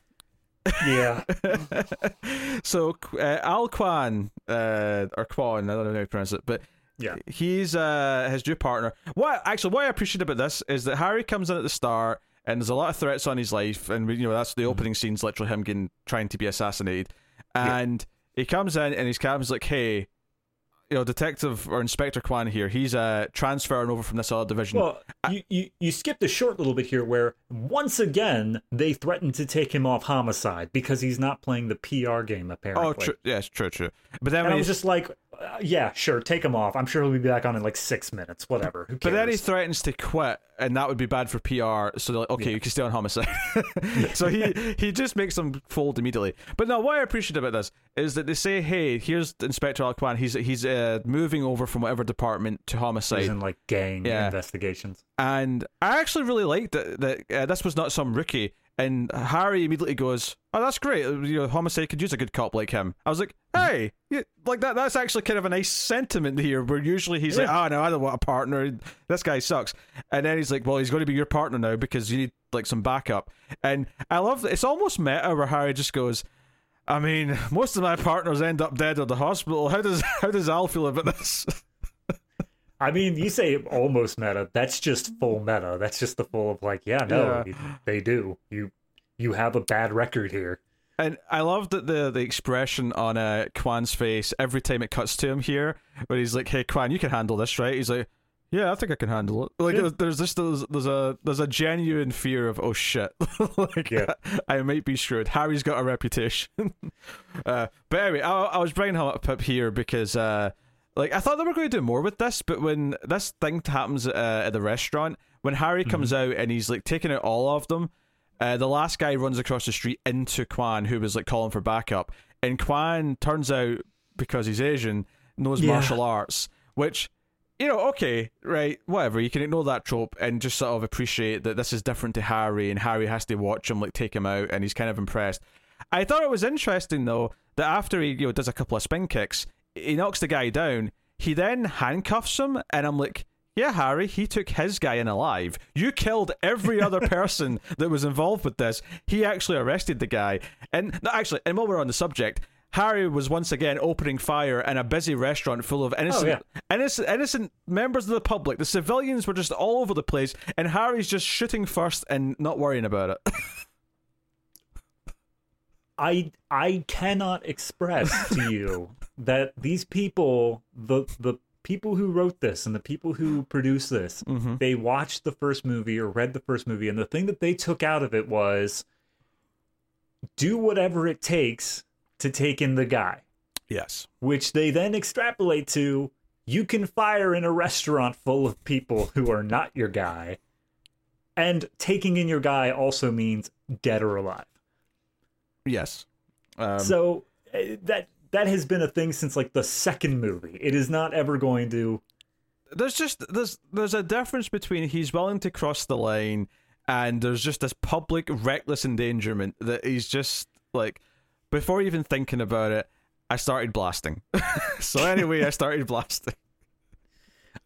Yeah.
so uh, Al Quan, uh, or Quan, I don't know how you pronounce it, but
Yeah.
he's uh his new partner. What actually, what I appreciate about this is that Harry comes in at the start, and there's a lot of threats on his life, and you know that's the opening scene's literally him getting trying to be assassinated,
Yeah.
and he comes in and his captain's like, "Hey, you know, Detective or Inspector Quan here, he's uh, transferring over from this other division.
Well, you, you, you skipped a short little bit here where once again they threatened to take him off homicide because he's not playing the PR game apparently.
oh, true. Yes, true, true. But then
I was just like, uh, yeah, sure, take him off. I'm sure he'll be back on in like six minutes, whatever.
But then he threatens to quit, and that would be bad for PR. So they're like, okay, you can stay on homicide. so he he just makes them fold immediately. But now, what I appreciate about this is that they say, hey, here's Inspector Al Quan. He's he's uh, moving over from whatever department to
He's
homicide.
in like gang
Yeah.
investigations.
And I actually really liked that, that uh, this was not some rookie. And Harry immediately goes, "Oh, that's great. Uh, you know, homicide could use a good cop like him." I was like, mm-hmm. "Hey, yeah, like that. That's actually kind of a nice sentiment here. Where usually he's like,
Yeah.
oh no, I don't want a partner. This guy sucks." And then he's like, "Well, he's going to be your partner now because you need like some backup." And I love that it's almost meta where Harry just goes. I mean, most of my partners end up dead at the hospital. How does how does Al feel about this?
I mean, you say almost meta. That's just full meta. That's just the full of like, yeah, no,
Yeah.
they do. You you have a bad record here.
And I love that the the expression on uh, Quan's face every time it cuts to him here, where he's like, "Hey, Quan, you can handle this, right?" He's like, "Yeah, I think I can handle it." Like,
Yeah.
there's just there's, there's a there's a genuine fear of, "Oh shit, like
Yeah.
I might be screwed." Harry's got a reputation. uh, but anyway, I, I was bringing him up up here because, uh, like, I thought they were going to do more with this, but when this thing happens uh, at the restaurant, when Harry comes out and he's like taking out all of them. Uh, the last guy runs across the street into Quan, who was like calling for backup, and Quan turns out because he's Asian knows
Yeah.
martial arts, which you know, okay, right, whatever. You can ignore that trope and just sort of appreciate that this is different to Harry, and Harry has to watch him like take him out, and he's kind of impressed. I thought it was interesting though that after he you know does a couple of spin kicks, he knocks the guy down. He then handcuffs him, and I'm like, yeah, Harry, he took his guy in alive. You killed every other person that was involved with this. He actually arrested the guy. And no, actually, and while we're on the subject, Harry was once again opening fire in a busy restaurant full of innocent, oh,
yeah.
innocent, innocent members of the public. The civilians were just all over the place, and Harry's just shooting first and not worrying about it.
I I cannot express to you that these people, the the people who wrote this and the people who produced this,
Mm-hmm.
they watched the first movie or read the first movie, and the thing that they took out of it was do whatever it takes to take in the guy,
yes.
which they then extrapolate to you can fire in a restaurant full of people who are not your guy. And taking in your guy also means dead or alive.
Yes. Um,
so uh, that that has been a thing since like the second movie. It is not ever going to.
there's just there's there's a difference between he's willing to cross the line and there's just this public reckless endangerment that he's just like before even thinking about it i started blasting so anyway i started blasting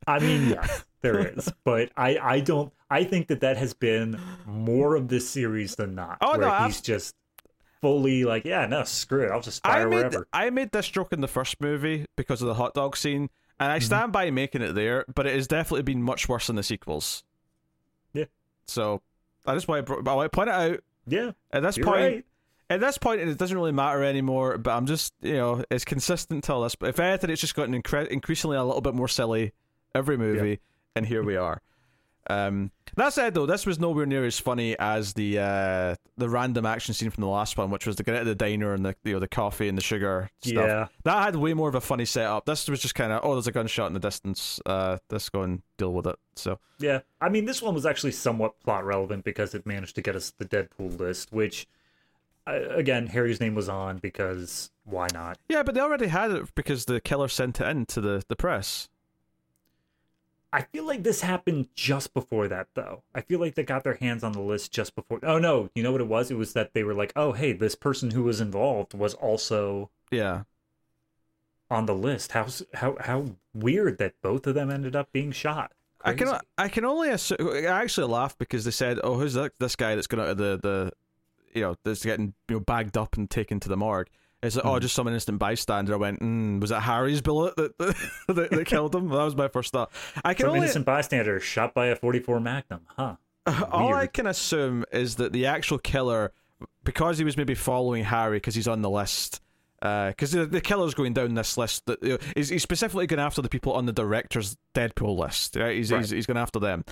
I mean, yes, there is, but I I don't. I think that that has been more of this series than not.
Oh, no, I've-
he's just fully like, yeah, no, screw it, I'll just
I
fire
made,
wherever.
I made this joke in the first movie because of the hot dog scene and
Mm-hmm.
i stand by making it there but it has definitely been much worse in the sequels
Yeah.
so i just want to, I want to point it out
Yeah,
At this point,
right.
at this point, it doesn't really matter anymore. But I'm just, you know, it's consistent till this. But if anything, it's just gotten incre- increasingly a little bit more silly every movie, and here we are. Um, that said, though, this was nowhere near as funny as the uh, the random action scene from the last one, which was the get at the diner and the you know the coffee and the sugar stuff.
Yeah.
That had way more of a funny setup. This was just kind of oh, there's a gunshot in the distance. Uh, let's go and deal with it. So
yeah. I mean, this one was actually somewhat plot relevant because it managed to get us the Deadpool list, which. Uh, again, Harry's name was on because why not?
yeah, but they already had it because the killer sent it in to the the press.
I feel like this happened just before that, though. I feel like they got their hands on the list just before. Oh no, you know what it was? It was that they were like, "Oh, hey, this person who was involved was also
Yeah.
on the list." How how how weird that both of them ended up being shot.
I can I can only assume. I actually laughed because they said, "Oh, who's that, this guy that's going out of the the, you know, that's getting you know bagged up and taken to the morgue." It's like,
Hmm.
oh, just some innocent bystander. I went, mm, was it Harry's bullet that that, that killed him? That was my first thought. I can
Some
only
innocent bystander shot by a 44 Magnum, huh?
all I can assume is that the actual killer, because he was maybe following Harry because he's on the list, because the, the killer's going down this list. That you know, he's, he's specifically going after the people on the director's Deadpool list. Right? He's
Right.
he's, he's going after them.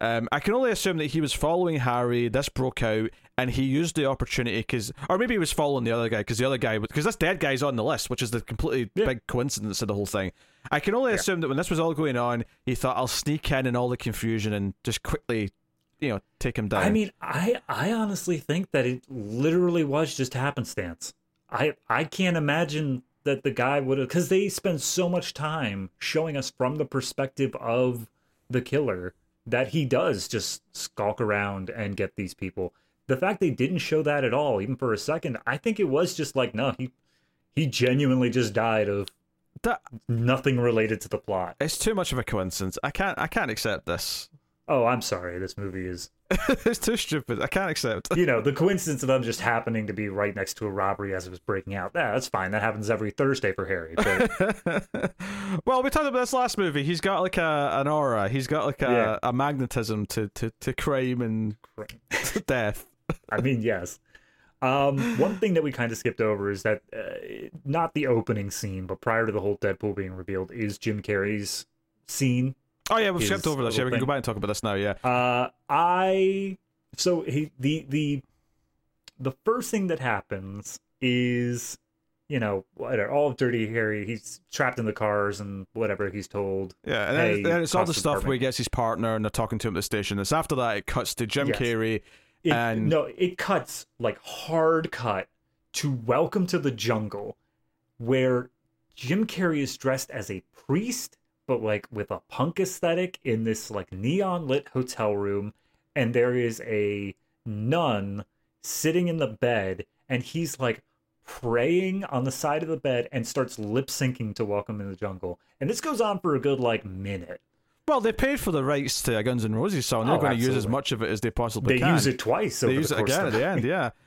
Um, I can only assume that he was following Harry. This broke out, and he used the opportunity because, or maybe he was following the other guy because the other guy, because this dead guy's on the list, which is the completely
Yeah.
big coincidence of the whole thing. I can only assume that when this was all going on, he thought I'll sneak in in all the confusion and just quickly, you know, take him down.
I mean, I I honestly think that it literally was just happenstance. I I can't imagine that the guy would have because they spend so much time showing us from the perspective of the killer that he does just skulk around and get these people. The fact they didn't show that at all, even for a second, I think it was just like no, he he genuinely just died of
that
nothing related to the plot.
it's too much of a coincidence. I can't. I can't accept this.
Oh, I'm sorry. This movie is
it's too stupid. I can't accept.
you know, the coincidence of them just happening to be right next to a robbery as it was breaking out. Yeah, that's fine. That happens every Thursday for Harry. But
well, we talked about this last movie. He's got like a an aura. He's got like a,
Yeah.
a magnetism to, to, to crime and death.
I mean, yes. Um, one thing that we kind of skipped over is that uh, not the opening scene, but prior to the whole Deadpool being revealed, is Jim Carrey's scene.
Oh yeah, we've skipped over this. Yeah, we can go back and talk about this now. Yeah.
Uh, I so he the the the first thing that happens is you know all of Dirty Harry. He's trapped in the cars and whatever he's told.
Yeah, and then,
Hey,
then it's all the stuff where he gets his partner and they're talking to him at the station. It's after that it cuts to Jim
Yes.
Carrey.
It,
And-
no, it cuts like hard cut to Welcome to the Jungle, where Jim Carrey is dressed as a priest, but like with a punk aesthetic in this like neon lit hotel room, and there is a nun sitting in the bed, and he's like praying on the side of the bed and starts lip syncing to Welcome in the Jungle. And this goes on for a good like minute.
Well, they paid for the rights to a Guns N' Roses song. They're
Oh,
going to use as much of it as they possibly
They
can.
They use it twice.
They use
the
it again at
the
the end. Yeah.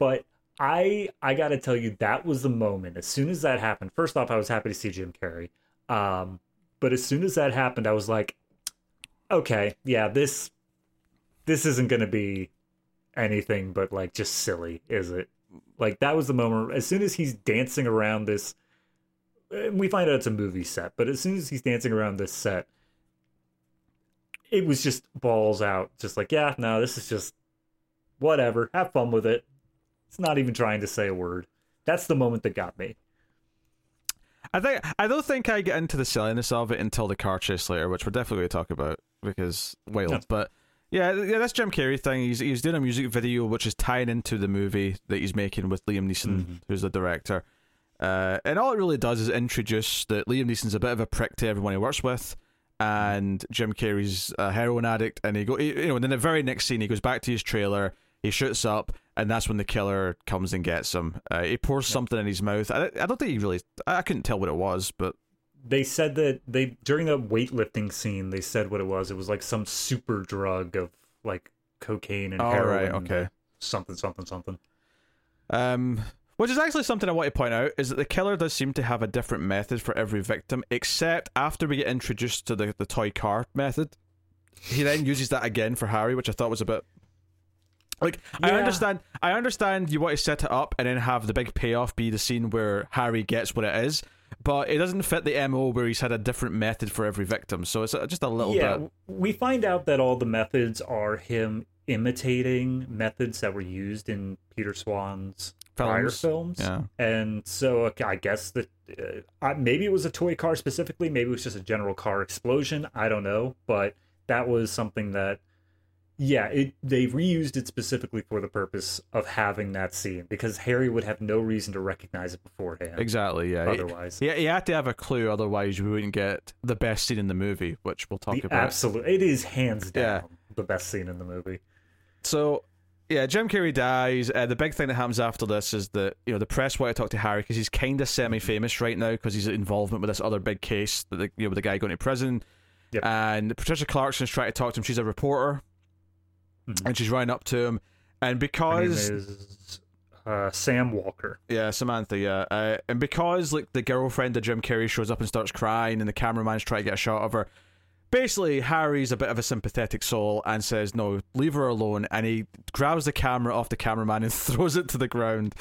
But I I gotta tell you, that was the moment. As soon as that happened, first off, I was happy to see Jim Carrey. Um, but as soon as that happened, I was like, okay, yeah, this this isn't gonna be anything but like just silly, is it? Like that was the moment. As soon as he's dancing around this, we find out it's a movie set, but as soon as he's dancing around this set, it was just balls out. Just like, yeah, no, this is just whatever. Have fun with it. It's not even trying to say a word. That's the moment that got me.
I think I don't think I get into the silliness of it until the car chase later, which we're definitely going to talk about because wild.
Yeah.
But yeah, yeah, that's Jim Carrey thing. He's he's doing a music video which is tying into the movie that he's making with Liam Neeson,
Mhm.
who's the director. Uh, and all it really does is introduce that Liam Neeson's a bit of a prick to everyone he works with, and Jim Carrey's a heroin addict. And he go, he- you know, and then the very next scene, he goes back to his trailer, he shoots up, and that's when the killer comes and gets him. Uh, he pours something in his mouth. I, I don't think he really, I couldn't tell what it was, but
They said that they during the weightlifting scene, they said what it was. It was like some super drug of like cocaine and
All
heroin.
right, okay.
Something, something, something.
Um, which is actually something I want to point out is that the killer does seem to have a different method for every victim, except after we get introduced to the, the toy car method. He then uses that again for Harry, which I thought was a bit like I understand. I understand you want to set it up and then have the big payoff be the scene where Harry gets what it is, but it doesn't fit the mo where he's had a different method for every victim. So it's just a little
yeah,
bit.
we find out that all the methods are him imitating methods that were used in Peter Swan's prior
Films.
films.
Yeah.
And so I guess that uh, maybe it was a toy car specifically, maybe it was just a general car explosion. I don't know, but that was something that, yeah, it they reused it specifically for the purpose of having that scene because Harry would have no reason to recognize it beforehand.
Exactly. Yeah.
Otherwise,
Yeah, you had to have a clue, otherwise we wouldn't get the best scene in the movie, which we'll talk
the
about.
absolute it is hands
Yeah.
down the best scene in the movie.
So, yeah, Jim Carrey dies. Uh, the big thing that happens after this is that you know the press want to talk to Harry because he's kind of semi-famous right now because he's involvement with this other big case that the, you know with the guy going to prison.
Yep.
And Patricia Clarkson's trying to talk to him. She's a reporter,
Mhm.
and she's running up to him. And because
is uh, Sam Walker.
yeah, Samantha, yeah, uh, and because like the girlfriend of Jim Carrey shows up and starts crying, and the cameraman's trying to get a shot of her. Basically Harry's a bit of a sympathetic soul and says, "No, leave her alone." And he grabs the camera off the cameraman and throws it to the ground.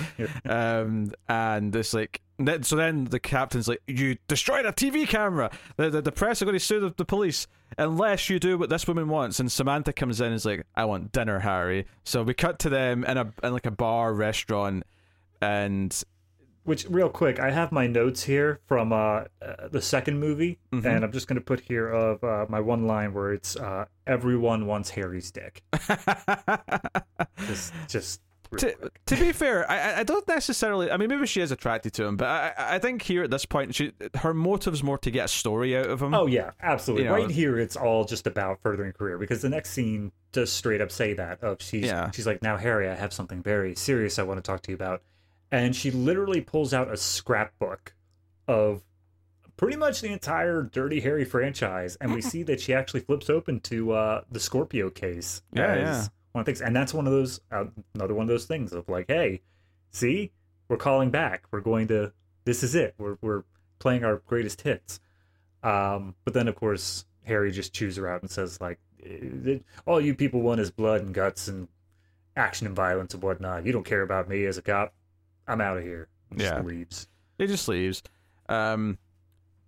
um, and it's like, so then the captain's like, "You destroyed a TV camera. The the, the press are going to sue the, the police unless you do what this woman wants." And Samantha comes in and is like, "I want dinner, Harry." So we cut to them in a in like a bar restaurant, and
which real quick i have my notes here from uh, uh the second movie
Mhm.
and i'm just going to put here of uh, my one line where it's uh, everyone wants harry's dick just just
to, to be fair, I I- don't necessarily. I mean, maybe she is attracted to him, but I I think here at this point, she her motive's more to get a story out of him.
oh yeah absolutely
You know-
right here it's all just about furthering career because the next scene does straight up say that of she's
Yeah.
she's like now harry i have something very serious i want to talk to you about and she literally pulls out a scrapbook of pretty much the entire dirty harry franchise and we see that she actually flips open to uh the scorpio case
Yeah, yeah.
one of the things and that's one of those uh, another one of those things of like hey see we're calling back. We're going to this is it. We're, we're playing our greatest hits. Um but then of course harry just chews her out and says like "Eh, all you people want is blood and guts and action and violence and whatnot. You don't care about me as a cop i'm out of here just
Yeah.
leaves
He just leaves. Um,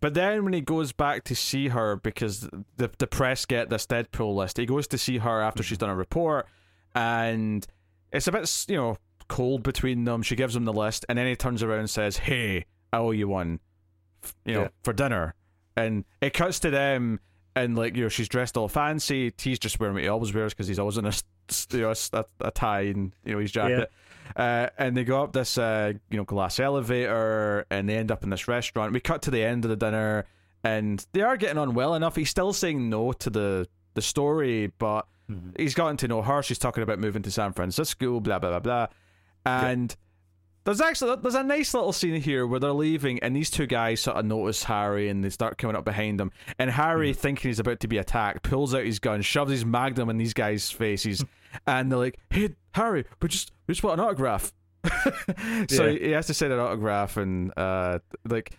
but then when he goes back to see her because the the press get this Deadpool list, he goes to see her after she's done a report, and it's a bit you know cold between them. She gives him the list, and then he turns around and says, "Hey, I owe you one, you know,
Yeah.
for dinner." And it cuts to them, and like you know, she's dressed all fancy. He's just wearing what he always wears because he's always in a you know a, a tie and you know his jacket. Uh, and they go up this uh, you know glass elevator and they end up in this restaurant. We cut to the end of the dinner and they are getting on well enough. He's still saying no to the the story, but
Mhm.
he's gotten to know her. She's talking about moving to San Francisco, blah blah blah blah. And there's actually there's a nice little scene here where they're leaving and these two guys sort of notice Harry and they start coming up behind him. And Harry, thinking he's about to be attacked, pulls out his gun, shoves his magnum in these guys' faces, and they're like, "Hey, Harry, we just we just want an autograph." so
Yeah.
he has to send an autograph, and uh, like.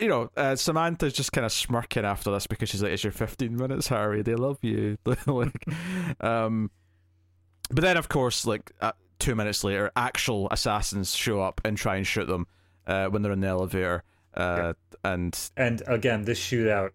You know, uh, Samantha's just kind of smirking after this because she's like, "It's your 15 minutes, Harry. They love you." like, um, but then, of course, like uh, two minutes later, actual assassins show up and try and shoot them uh, when they're in the elevator. Uh, And
and again this shootout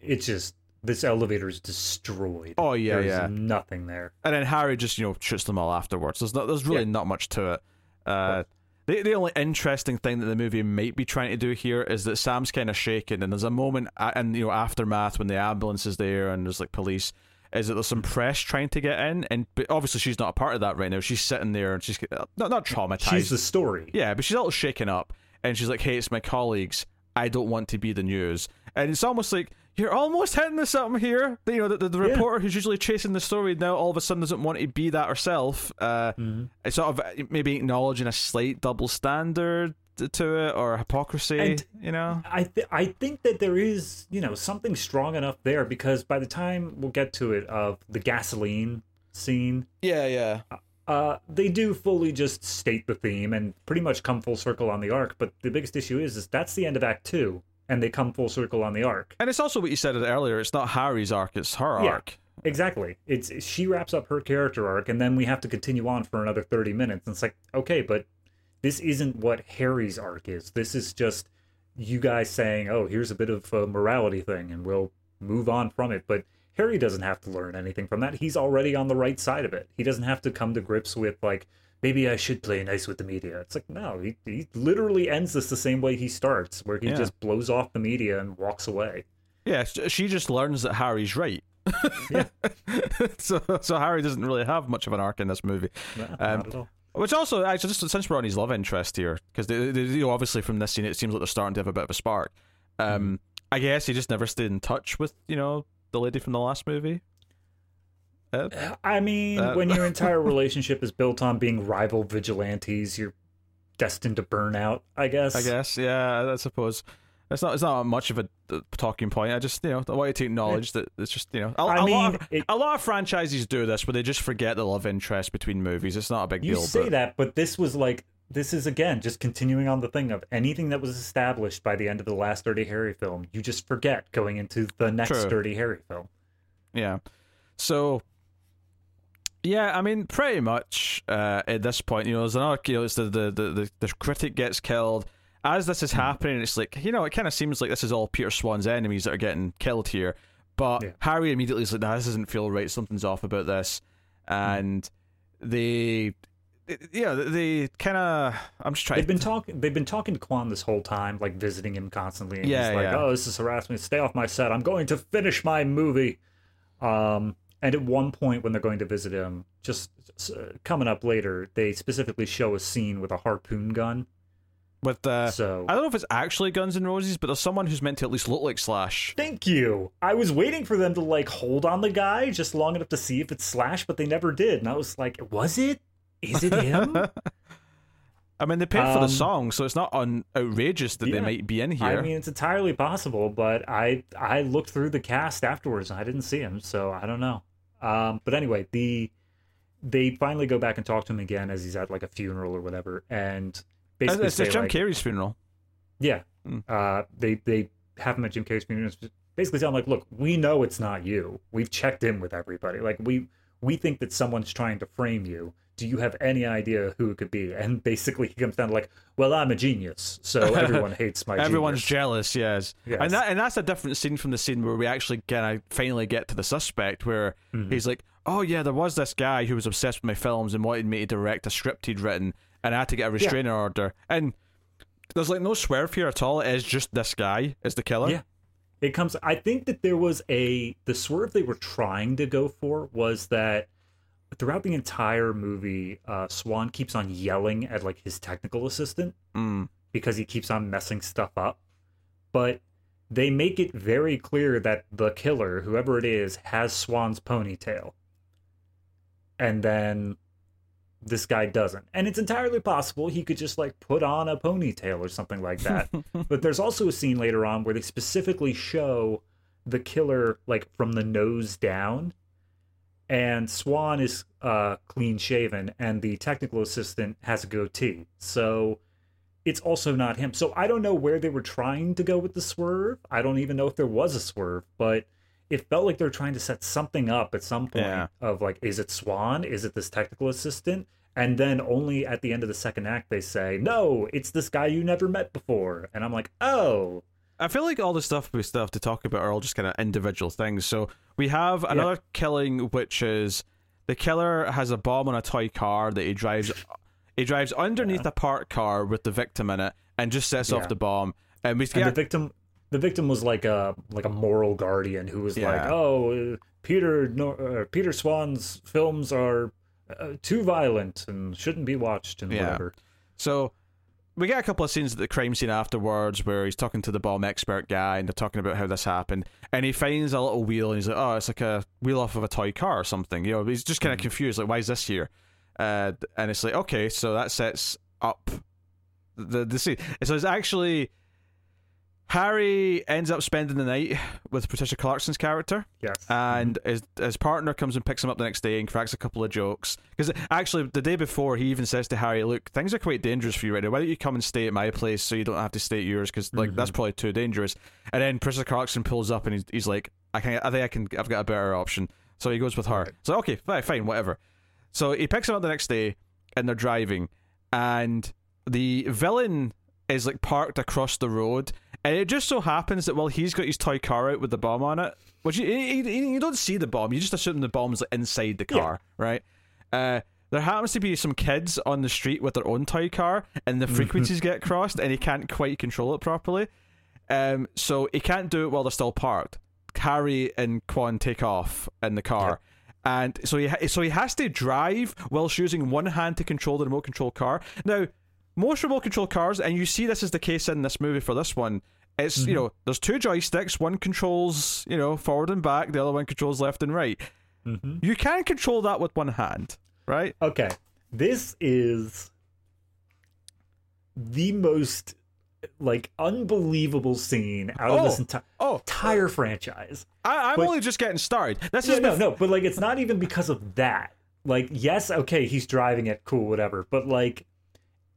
it just this elevator is destroyed
oh yeah,
There's
yeah.
nothing there
And then Harry just you know shoots them all afterwards. There's not, there's really
Yeah.
not much to it. Uh, the the only interesting thing that the movie might be trying to do here is that Sam's kind of shaken, and there's a moment a- in you know aftermath when the ambulance is there and there's like police. Is that there's some press trying to get in, and but obviously she's not a part of that right now. She's sitting there and she's not not traumatized.
she's the story
Yeah, but she's a little shaken up, and she's like, "Hey, it's my colleagues. I don't want to be the news." And it's almost like you're almost hitting the something here. You know, the, the, the
Yeah.
reporter who's usually chasing the story now all of a sudden doesn't want to be that herself. Uh,
Mhm.
It's sort of uh, maybe acknowledging a slight double standard to it or hypocrisy.
And-
you know,
I th- I think that there is you know something strong enough there because by the time we'll get to it of the gasoline scene,
yeah, yeah,
uh, they do fully just state the theme and pretty much come full circle on the arc. But the biggest issue is is that's the end of Act Two, and they come full circle on the arc.
and it's also what you said earlier. It's not Harry's arc; it's her
Yeah.
arc.
Exactly. It's she wraps up her character arc, and then we have to continue on for another thirty minutes. And it's like, okay, but this isn't what Harry's arc is. This is just you guys saying, "Oh, here's a bit of a morality thing," and we'll move on from it. But Harry doesn't have to learn anything from that. He's already on the right side of it. He doesn't have to come to grips with like, maybe I should play nice with the media. It's like, no, he, he literally ends this the same way he starts, where he
Yeah.
just blows off the media and walks away.
Yeah, she just learns that Harry's right.
Yeah.
so, so Harry doesn't really have much of an arc in this movie.
No,
Um,
not at all.
Which also, actually, just since we're on his love interest here, because they, they, you know, obviously from this scene, it seems like they're starting to have a bit of a spark. Um, I guess he just never stayed in touch with, you know, the lady from the last movie. Uh,
I mean,
Uh,
when your entire relationship is built on being rival vigilantes, you're destined to burn out, I guess.
I guess, yeah, I suppose. It's not. It's not much of a uh, talking point. I just, you know, I want you to acknowledge that it's just, you know, a,
I
a lot
mean,
of,
it-
a lot of franchises do this, where they just forget the love interest between movies. It's not a big
You
deal.
say
but,
that, but this was like this is again just continuing on the thing of anything that was established by the end of the last Dirty Harry film, you just forget going into the next
True.
Dirty Harry film.
Yeah. So yeah, I mean, pretty much uh, at this point, you know, there's another, you know, it's the the, the, the, the critic gets killed. As this is
Hmm.
happening, it's like, you know, it kind of seems like this is all Peter Swan's enemies that are getting killed here. But
Yeah.
Harry immediately is like, nah, this doesn't feel right. Something's off about this.
Hmm.
And they, yeah, they kind of, I'm just trying
They've been talking. They've been talking to Quan this whole time, like visiting him constantly. And
Yeah,
he's like,
yeah.
"Oh, this is harassment. Stay off my set. I'm going to finish my movie." Um, and at one point, when they're going to visit him, just uh, coming up later, they specifically show a scene with a harpoon gun.
With, uh,
So
I don't know if it's actually Guns N' Roses, but there's someone who's meant to at least look like Slash.
Thank you. I was waiting for them to like hold on the guy just long enough to see if it's Slash, but they never did. And I was like, was it? Is it him?
I mean, they paid for the
Um,
song, so it's not un- outrageous that they
yeah.
might be in here.
I mean, it's entirely possible, but I I looked through the cast afterwards and I didn't see him, so I don't know. Um, but anyway, the they finally go back and talk to him again as he's at like a funeral or whatever, and basically
it's, it's Jim
like,
Carrey's funeral.
Yeah.
Mm.
Uh, they they have him at Jim Carrey's funeral. Basically, him like, look, we know it's not you. We've checked in with everybody. Like we we think that someone's trying to frame you. Do you have any idea who it could be? And basically, he comes down to like, well, I'm a genius, so everyone hates my.
Everyone's
genius.
jealous, yes.
Yes.
And that and that's a different scene from the scene where we actually kind of finally get to the suspect, where
Mm-hmm.
he's like, "Oh yeah, there was this guy who was obsessed with my films and wanted me to direct a script he'd written, and I had to get a restraining order." And there's like no swerve here at all. It is just this guy is the killer.
Yeah. It comes. I think that there was a the swerve they were trying to go for was that throughout the entire movie, uh, Swan keeps on yelling at like his technical assistant
Mm.
because he keeps on messing stuff up. But they make it very clear that the killer, whoever it is, has Swan's ponytail. And then this guy doesn't. And it's entirely possible he could just like put on a ponytail or something like that. but there's also a scene later on where they specifically show the killer like from the nose down and Swan is uh, clean shaven, and the technical assistant has a goatee. So it's also not him. So I don't know where they were trying to go with the swerve. I don't even know if there was a swerve, but it felt like they were trying to set something up at some point
Yeah.
of like, is it Swan? Is it this technical assistant? And then only at the end of the second act they say, no, it's this guy you never met before. And I'm like, oh,
I feel like all the stuff we still have to talk about are all just kind of individual things. So we have another killing, which is the killer has a bomb on a toy car that he drives. He drives underneath a parked car with the victim in it and just sets
Yeah.
off the bomb. And we
and
get
the victim the victim was like a like a moral guardian who was like oh peter no, uh, peter swan's films are uh, too violent and shouldn't be watched and
Yeah.
whatever
So we get a couple of scenes at the crime scene afterwards where he's talking to the bomb expert guy and they're talking about how this happened. And he finds a little wheel and he's like, oh, it's like a wheel off of a toy car or something. You know, he's just kind of confused, like, why is this here? Uh, and it's like, okay, so that sets up the the scene. So it's actually Harry ends up spending the night with Patricia Clarkson's character
yes
and mm-hmm. his his partner comes and picks him up the next day and cracks a couple of jokes. Because actually, the day before, he even says to Harry, "Look, things are quite dangerous for you right now. Why don't you come and stay at my place so you don't have to stay at yours? Because like that's mm-hmm. probably too dangerous." And then Patricia Clarkson pulls up and he's, he's like, "I can, I think I can, I've got a better option." So he goes with her. So okay, fine, fine, whatever. So he picks him up the next day and they're driving, and the villain is like parked across the road. And it just so happens that while he's got his toy car out with the bomb on it, which you, you, you don't see the bomb, you just assume the bomb's like inside the car, right? Uh, there happens to be some kids on the street with their own toy car, and the frequencies get crossed, and he can't quite control it properly. Um, so he can't do it while they're still parked. Harry and Quan take off in the car. And so he ha- so he has to drive whilst using one hand to control the remote control car. Now, most remote control cars, and you see this is the case in this movie for this one. It's you know there's two joysticks. One controls you know forward and back. The other one controls left and right.
Mhm.
You can control that with one hand, right?
okay this is the most like unbelievable scene out of this
Oh,
enti-
Oh,
entire franchise
I, I'm
But-
only just getting started. This
Yeah,
is
no,
bef-
no, but like it's not even because of that. Like, yes, okay, he's driving it, cool, whatever. But like,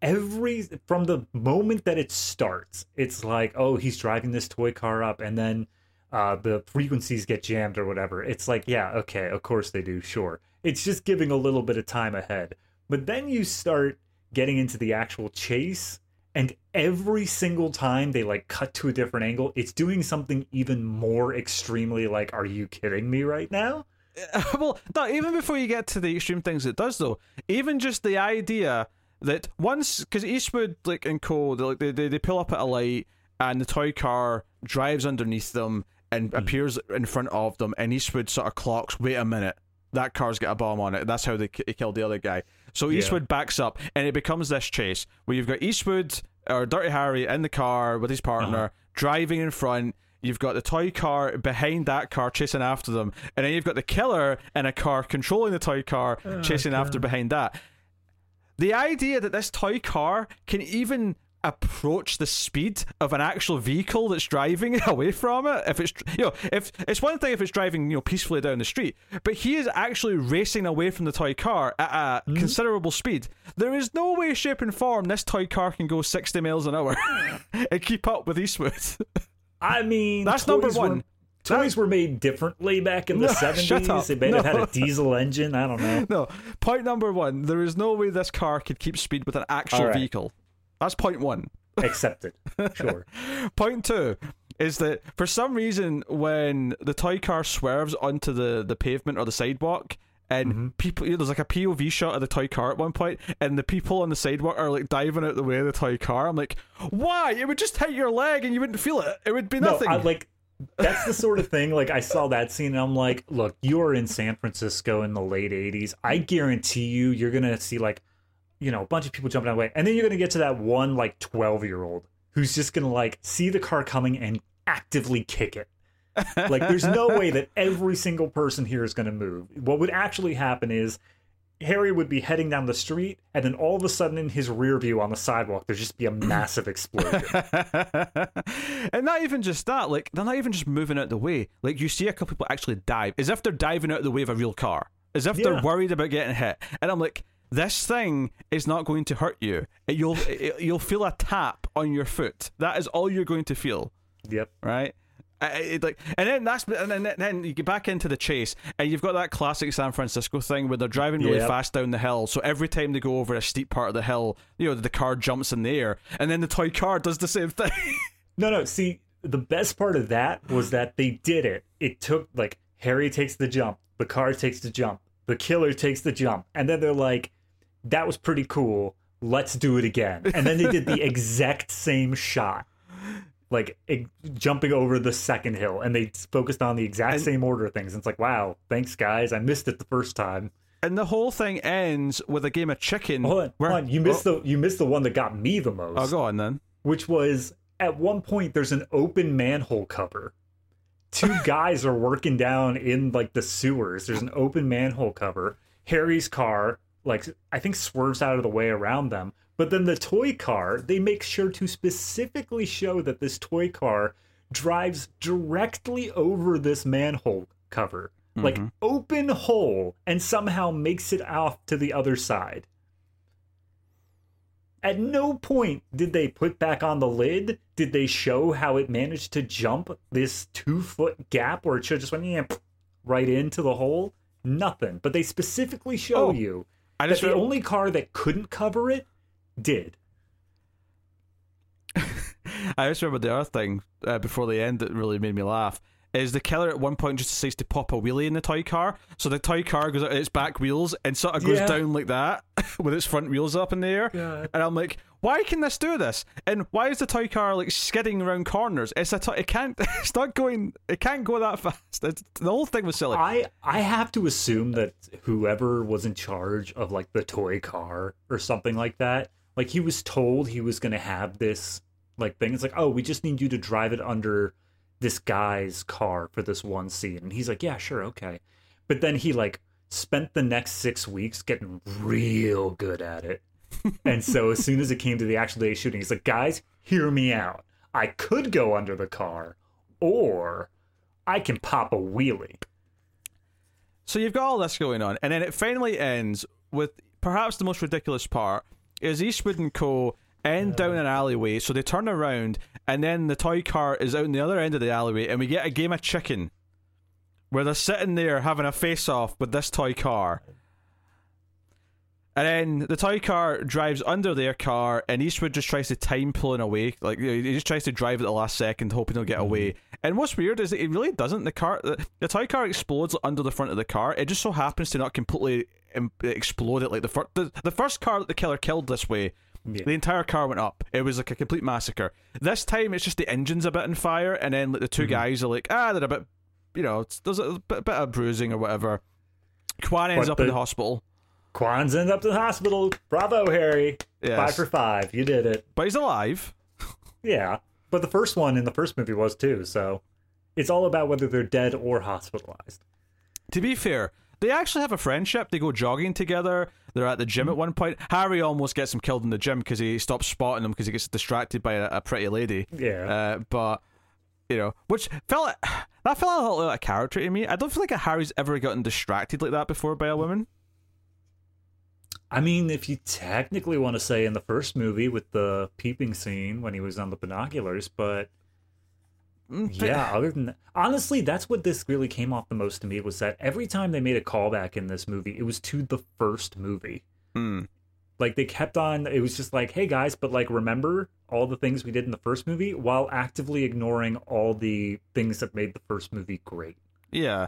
every from the moment that it starts, it's like, oh, he's driving this toy car up, and then uh, the frequencies get jammed or whatever. It's like, yeah, okay, of course they do, sure. It's just giving a little bit of time ahead. But then you start getting into the actual chase, and every single time they like cut to a different angle, it's doing something even more extremely like, are you kidding me right now?
well, no, even before you get to the extreme things it does, though, even just the idea that once, because Eastwood like and Co, they, like they, they they pull up at a light and the toy car drives underneath them and hmm. appears in front of them, and Eastwood sort of clocks, wait a minute, that car's got a bomb on it. That's how they, they killed the other guy. So Eastwood backs up, and it becomes this chase where you've got Eastwood or Dirty Harry in the car with his partner uh-huh. driving in front. You've got the toy car behind that car chasing after them, and then you've got the killer in a car controlling the toy car oh, chasing after behind that. The idea that this toy car can even approach the speed of an actual vehicle that's driving away from it if it's you know if it's one thing if it's driving you know peacefully down the street but he is actually racing away from the toy car at a hmm? considerable speed. There is no way shape and form this toy car can go 60 miles an hour and keep up with eastwood.
I mean,
That's number
toys were-
one.
Toys were made differently back in the
No, shut up.
70s. They may have had a diesel engine. I don't know.
no point number one there is no way this car could keep speed with an actual
right.
vehicle that's point one
Accepted. Sure.
Point two is that for some reason when the toy car swerves onto the, the pavement or the sidewalk and mm-hmm. people you know, there's like a POV shot of the toy car at one point and the people on the sidewalk are like diving out the way of the toy car. I'm like, why? It would just hit your leg and you wouldn't feel it. It would be
No,
nothing.
I like that's the sort of thing like I saw that scene and I'm like, look, you are in San Francisco in the late 80s. I guarantee you you're going to see like you know, a bunch of people jumping out of the way. And then you're going to get to that one like 12-year-old who's just going to like see the car coming and actively kick it. like there's no way that every single person here is going to move. What would actually happen is Harry would be heading down the street, and then all of a sudden, in his rear view on the sidewalk, there'd just be a massive explosion.
and not even just that, like they're not even just moving out the way. Like you see a couple people actually dive, as if they're diving out of the way of a real car, as if they're worried about getting hit. And I'm like, this thing is not going to hurt you. You'll you'll feel a tap on your foot. That is all you're going to feel,
yep.
right? It, like, and then that's and then, then you get back into the chase, and you've got that classic San Francisco thing where they're driving really
Yep.
fast down the hill. So every time they go over a steep part of the hill, you know the car jumps in the air, and then the toy car does the same thing.
No, no. See, the best part of that was that they did it. It took like Harry takes the jump, the car takes the jump, the killer takes the jump, and then they're like, "That was pretty cool. Let's do it again." And then they did the exact same shot, like it, jumping over the second hill, and they focused on the exact
And-
same order of things. And it's like, wow, thanks guys. I missed it the first time.
And the whole thing ends with a game of chicken.
Hold on,
where-
hold on. You missed oh. the you missed the one that got me the most.
Oh, go on then.
which was at one point there's an open manhole cover. Two guys are working down in like the sewers. There's an open manhole cover. Harry's car, like I think, swerves out of the way around them. But then the toy car, they make sure to specifically show that this toy car drives directly over this manhole cover, like mm-hmm. open hole, and somehow makes it off to the other side. At no point did they put back on the lid. Did they show how it managed to jump this two foot gap where it should have just went yeah, right into the hole? Nothing. But they specifically show
Oh,
you
I
that the only car that couldn't cover it did.
I just remember the other thing uh, before the end that really made me laugh is the killer at one point just decides to pop a wheelie in the toy car. So the toy car goes out its back wheels and sort of goes
Yeah.
down like that with its front wheels up in the air.
God.
And I'm like, why can this do this? And why is the toy car like skidding around corners? It's a toy, it can't it's not going it can't go that fast. It's, the whole thing was silly.
I I have to assume that whoever was in charge of like the toy car or something like that, like he was told he was going to have this like thing. It's like, "Oh, we just need you to drive it under this guy's car for this one scene." And he's like, "Yeah, sure, okay." But then he like spent the next 6 weeks getting real good at it. and so as soon as it came to the actual day shooting, he's like, "Guys, hear me out. I could go under the car or I can pop a wheelie."
So you've got all this going on, and then it finally ends with perhaps the most ridiculous part, is Eastwood and Co. end down an alleyway, so they turn around, and then the toy car is out in the other end of the alleyway, and we get a game of chicken where they're sitting there having a face off with this toy car. And then the toy car drives under their car, and Eastwood just tries to time pulling away. Like he just tries to drive at the last second, hoping he'll get away. Mm-hmm. And what's weird is that it really doesn't. The car, the, the toy car explodes under the front of the car. It just so happens to not completely um, explode it like the first. The, the first car that the killer killed this way,
Yeah.
the entire car went up. It was like a complete massacre. This time, it's just the engine's a bit on fire, and then like, the 2 guys are like, ah, they're a bit, you know, it's, there's a bit, bit of bruising or whatever. Quan ends
But
up in
the-
the hospital,
Quan's ends up in the hospital. Bravo, Harry.
Yes.
Five for five. You did it.
but he's alive.
Yeah. But the first one in the first movie was too, so it's all about whether they're dead or hospitalized.
To be fair, they actually have a friendship. They go jogging together. They're at the gym at one point. Harry almost gets him killed in the gym because he stops spotting them because he gets distracted by a, a pretty lady.
Yeah.
Uh, but you know, which felt that felt a little out of character to me. I don't feel like a Harry's ever gotten distracted like that before by a woman.
I mean, if you technically want to say in the first movie with the peeping scene when he was on the binoculars, but
Mm,
yeah, other than that, honestly, that's what this really came off the most to me was that every time they made a callback in this movie, it was to the first movie.
Mm.
Like they kept on, it was just like, hey guys, but like remember all the things we did in the first movie while actively ignoring all the things that made the first movie great.
Yeah,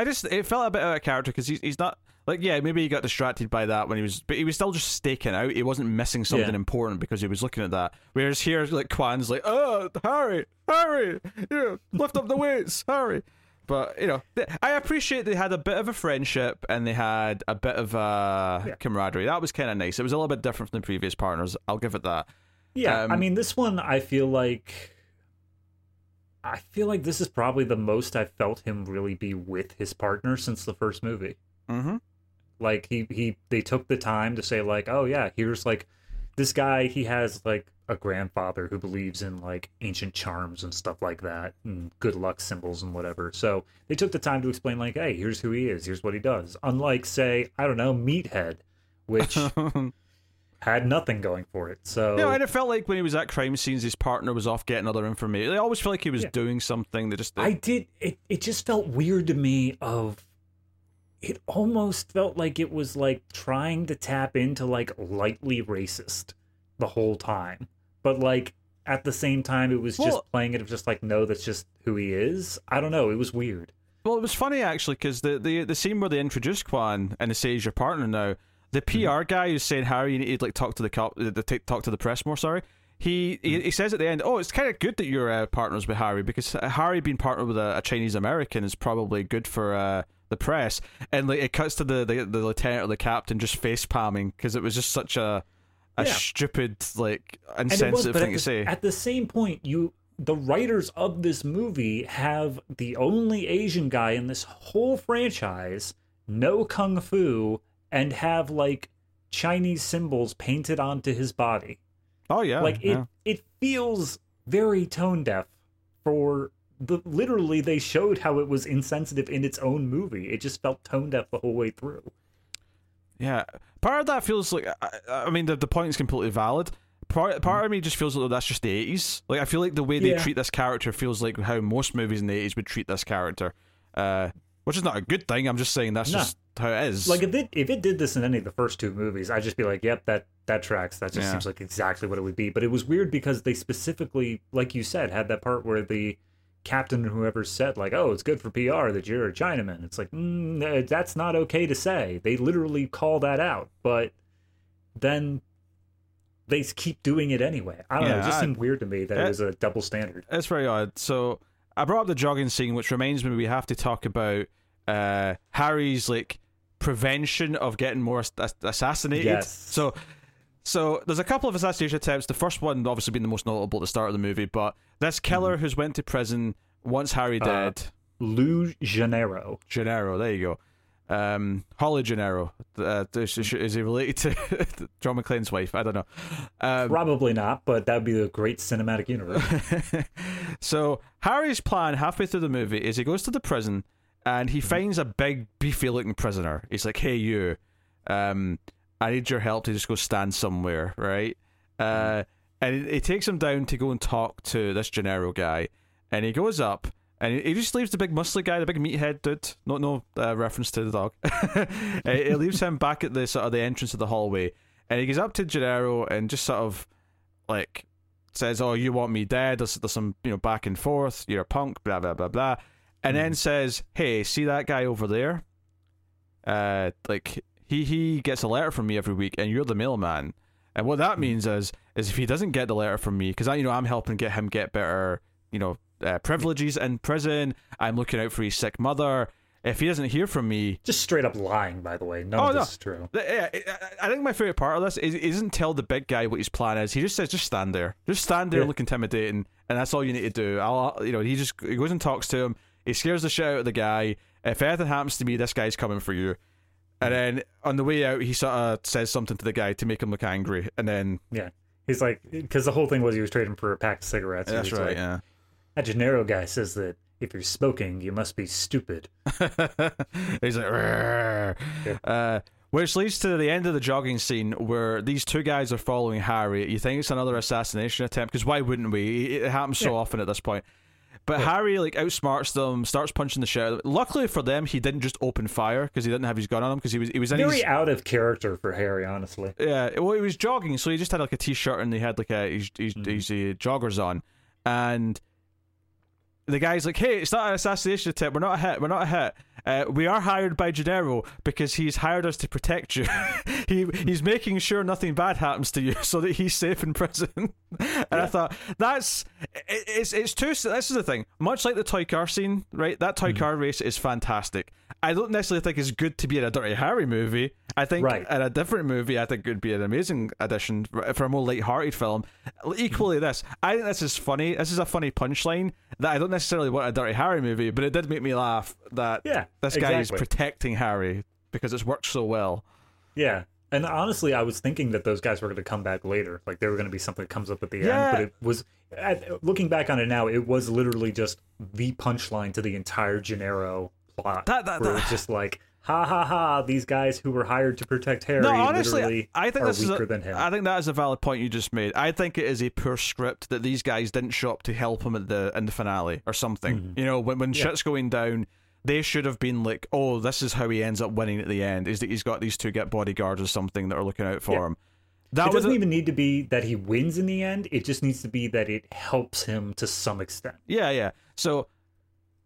I just it felt a bit out of character because he's he's not like yeah maybe he got distracted by that when he was but he was still just staking out. He wasn't missing something
Yeah.
important because he was looking at that. Whereas here like Quan's like oh Harry Harry you know, lift up the weights Harry. But you know, th- I appreciate they had a bit of a friendship and they had a bit of a
Yeah.
camaraderie. That was kind of nice. It was a little bit different from the previous partners. I'll give it that.
Yeah, I
Um,
mean, this one, I feel like, I feel like this is probably the most I've felt him really be with his partner since the first movie.
Mm-hmm.
Like he he they took the time to say like, oh yeah, here's like this guy. He has like a grandfather who believes in like ancient charms and stuff like that, and good luck symbols and whatever. So they took the time to explain like, hey, here's who he is. Here's what he does. Unlike say, I don't know, Meathead, which had nothing going for it. So
Yeah, and it felt like when he was at crime scenes, his partner was off getting other information. I always felt like he was
Yeah.
doing something that just
I did it it just felt weird to me of it almost felt like it was like trying to tap into like lightly racist the whole time. But like at the same time it was
Well-
just playing it of just like no that's just who he is. I don't know, it was weird.
Well, it was funny actually because the, the the scene where they introduced Quan and they say he's your partner now. The PR guy who's saying Harry, you need to like talk to the cop, the, the, talk to the press more. Sorry, he he, he says at the end, "Oh, it's kind of good that you're uh, partners with Harry because Harry being partnered with a, a Chinese American is probably good for uh, the press." And like it cuts to the the, the lieutenant or the captain just face palming because it was just such a a
Yeah.
stupid like
it was,
insensitive thing
at
to
the,
say.
at the same point you the writers of this movie have the only Asian guy in this whole franchise no kung fu and have like Chinese symbols painted onto his body.
oh yeah,
like it
yeah.
it feels very tone deaf for the literally they showed how it was insensitive in its own movie. It just felt tone deaf the whole way through.
Yeah, part of that feels like I, I mean the the point is completely valid. Part part of me just feels like that's just the eighties. Like I feel like the way they
Yeah.
treat this character feels like how most movies in the eighties would treat this character, uh, which is not a good thing. I'm just saying that's
No.
just how it is.
Like if it if it did this in any of the first two movies, I'd just be like, "Yep, that that tracks. That just
Yeah.
seems like exactly what it would be." But it was weird because they specifically, like you said, had that part where the captain or whoever said like, "Oh, it's good for PR that you're a Chinaman." It's like mm, uh, that's not okay to say. They literally call that out, but then they keep doing it anyway. I don't know. It just
I-
seemed weird to me that
Uh,
it was a double standard.
It's very odd. So I brought up the jogging scene, which reminds me we have to talk about uh, Harry's like prevention of getting more assassinated.
Yes.
So so there's a couple of assassination attempts. The first one obviously being the most notable at the start of the movie, but this killer who's went to prison wants Harry
Uh,
dead.
Lou Janero.
Janero, there you go. Um, Holly Gennero. Uh, is, is he related to John McClane's wife? I don't know. Um,
Probably not, but that'd be a great cinematic universe.
so Harry's plan halfway through the movie is he goes to the prison and he finds a big beefy looking prisoner. He's like, "Hey, you." Um, I need your help to just go stand somewhere, right? Uh, and he, he takes him down to go and talk to this Janero guy, and he goes up. And he- just leaves the big muscly guy, the big meathead dude. No, no uh, reference to the dog. He leaves him back at the sort of the entrance of the hallway, and he goes up to Janero and just sort of like says, "Oh, you want me dead?" There's, there's some you know back and forth. You're a punk, blah blah blah blah, and then says, "Hey, see that guy over there? Uh, like he he gets a letter from me every week, and you're the mailman." And what that means is is if he doesn't get the letter from me, because I you know I'm helping get him get better you know uh, privileges in prison. I'm looking out for his sick mother. If he doesn't hear from me,
Just straight up lying, by the way. None
Oh,
of
no.
this is true.
Yeah, I- I think my favorite part of this is he doesn't tell the big guy what his plan is. He just says, "Just stand there, just stand there,
Yeah.
look intimidating, and that's all you need to do." I'll, you know, he just he goes and talks to him. He scares the shit out of the guy. If anything happens to me, this guy's coming for you. And then on the way out, he sort of says something to the guy to make him look angry, and then
Yeah. He's like, because the whole thing was he was trading for a pack of cigarettes.
that's right,
like,
yeah.
That Janero guy says that if you're smoking, you must be stupid.
He's like, "Rrrr." uh, which leads to the end of the jogging scene where these two guys are following Harry. You think it's another assassination attempt? Because why wouldn't we? It it happens so
Yeah.
often at this point. But Harry like outsmarts them, starts punching the shit. out of them. Luckily for them, he didn't just open fire because he didn't have his gun on him because he was he was in
Very
his
out of character for Harry, honestly.
yeah. Well, he was jogging, so he just had like a t-shirt and he had like a his his,
Mm-hmm.
his uh, joggers on, and the guy's like, "Hey, it's not an assassination attempt. We're not a hit. We're not a hit. Uh, we are hired by Janero because he's hired us to protect you. he he's making sure nothing bad happens to you so that he's safe in prison." and I thought that's it, it's it's too. This is the thing. Much like the toy car scene, right? That toy car race is fantastic. I don't necessarily think it's good to be in a Dirty Harry movie. I think
Right.
in a different movie, I think it would be an amazing addition for for a more light-hearted film. Equally, this I think this is funny. This is a funny punchline that I don't necessarily want a Dirty Harry movie, but it did make me laugh that
Yeah,
this guy is protecting Harry because it's worked so well.
Yeah. And honestly, I was thinking that those guys were going to come back later. Like, they were going to be something that comes up at the
Yeah.
end. But it was, at, looking back on it now, it was literally just the punchline to the entire Janero plot.
That- that- that-
just like, ha ha ha, these guys who were hired to protect Harry
No, honestly, I think
are
this is
weaker
a,
than him.
I think that is a valid point you just made. I think it is a poor script that these guys didn't show up to help him at the in the finale or something. Mm-hmm. You know, when when
Yeah.
shit's going down, they should have been like, "Oh, this is how he ends up winning at the end. Is that he's got these two get bodyguards or something that are looking out for
Yeah.
him." That
it doesn't even need to be that he wins in the end. It just needs to be that it helps him to some extent.
Yeah, yeah. So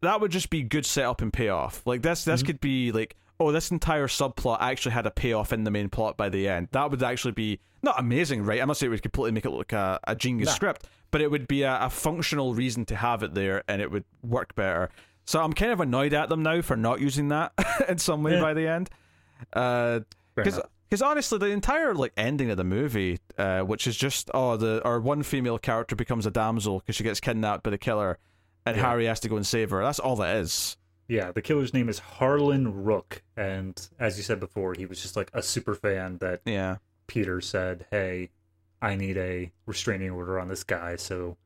that would just be good setup and payoff. Like this, this mm-hmm. could be like, oh, this entire subplot actually had a payoff in the main plot by the end. That would actually be not amazing, right? I'm not saying it would completely make it look like a, a genius
Nah.
script, but it would be a, a functional reason to have it there, and it would work better. So I'm kind of annoyed at them now for not using that in some way
Yeah.
by the end. Because
enough.
because honestly, the entire like ending of the movie, uh, which is just oh the our one female character becomes a damsel because she gets kidnapped by the killer, and
Yeah.
Harry has to go and save her. That's all that is.
Yeah, the killer's name is Harlan Rook, and as you said before, he was just like a super fan that
Yeah,
Peter said, "Hey, I need a restraining order on this guy." So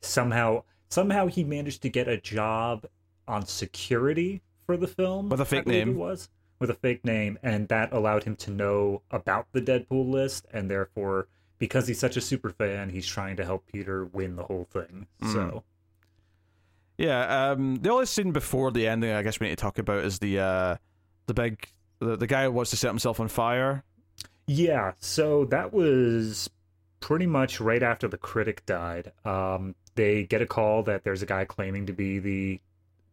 somehow, somehow he managed to get a job on security for the film
With a fake name.
It was with a fake name, and that allowed him to know about the Deadpool list, and therefore, because he's such a super fan, he's trying to help Peter win the whole thing.
Mm.
So
yeah. Um, the only scene before the ending, I guess we need to talk about is the uh, the big the, the guy who wants to set himself on fire.
Yeah, so that was pretty much right after the critic died. Um, they get a call that there's a guy claiming to be the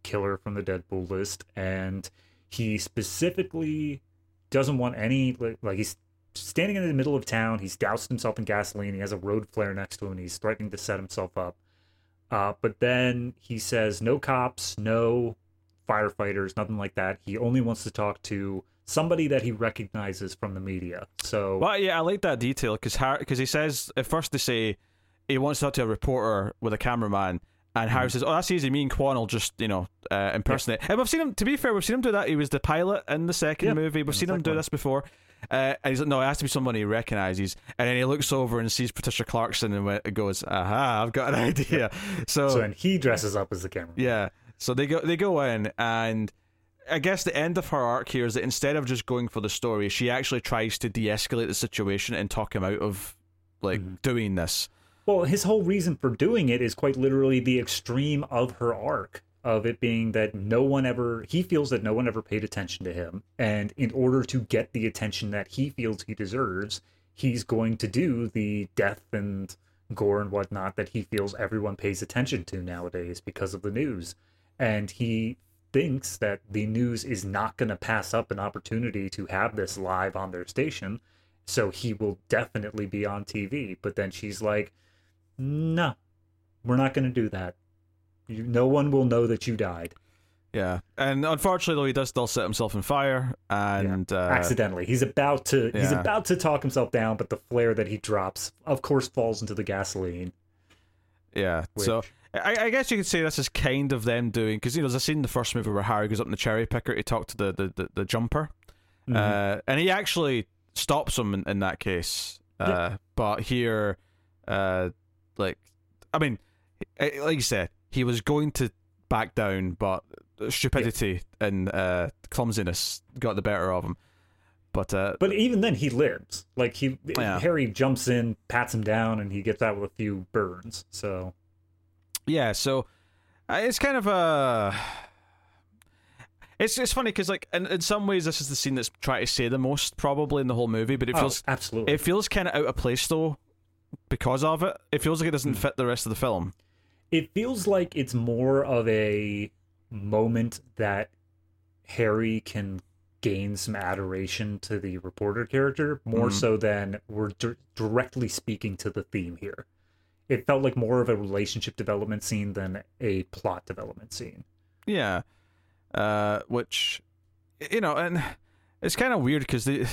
killer from the Deadpool list, and he specifically doesn't want any like, like he's standing in the middle of town. He's doused himself in gasoline. He has a road flare next to him. And he's threatening to set himself up. Uh, but then he says, "No cops, no firefighters, nothing like that. He only wants to talk to." Somebody that he recognizes from the media. So
Well, yeah, I like that detail because because he says at first they say he wants to talk to a reporter with a cameraman, and Harry says, "Oh, that's easy. Me and Quan will just you know uh, impersonate." And we've seen him. To be fair, we've seen him do that. He was the pilot in the second
Yeah,
movie. We've
the
seen him do
one.
this before. Uh, and he's like, "No, it has to be someone he recognizes." And then he looks over and sees Patricia Clarkson and went- goes, "Aha! I've got an idea." So,
So and he dresses up as the camera.
yeah, so they go they go in and I guess the end of her arc here is that instead of just going for the story, she actually tries to de-escalate the situation and talk him out of like
Mm-hmm.
doing this.
Well, his whole reason for doing it is quite literally the extreme of her arc of it being that no one ever he feels that no one ever paid attention to him. And in order to get the attention that he feels he deserves he's going to do the death and gore and whatnot that he feels everyone pays attention to nowadays because of the news. And he thinks that the news is not going to pass up an opportunity to have this live on their station. So he will definitely be on tv but then she's like no we're not going to do that you, no one will know that you died.
Yeah, and unfortunately, though, he does still set himself on fire, and uh,
accidentally. He's about to he's about to talk himself down but the flare that he drops of course falls into the gasoline.
Yeah. So I, I guess you could say this is kind of them doing because you know there's a scene in the first movie where Harry goes up in the cherry picker to talk to the the, the, the jumper,
Mm-hmm.
uh, and he actually stops him in, in that case. Uh, But here, uh, like, I mean, like you said, he was going to back down, but stupidity and uh, clumsiness got the better of him. But uh,
but even then he lives like he
Yeah.
harry jumps in pats him down and he gets out with a few burns so
yeah, so uh, it's kind of a. It's it's funny because like in, in some ways this is the scene that's trying to say the most probably in the whole movie, but it
Oh,
feels
absolutely
it feels kind of out of place though because of it. It feels like it doesn't fit the rest of the film.
It feels like it's more of a moment that Harry can gain some adoration to the reporter character more
Mhm.
so than we're dir- directly speaking to the theme here. It felt like more of a relationship development scene than a plot development scene.
Yeah, uh, which you know, and it's kind of weird because they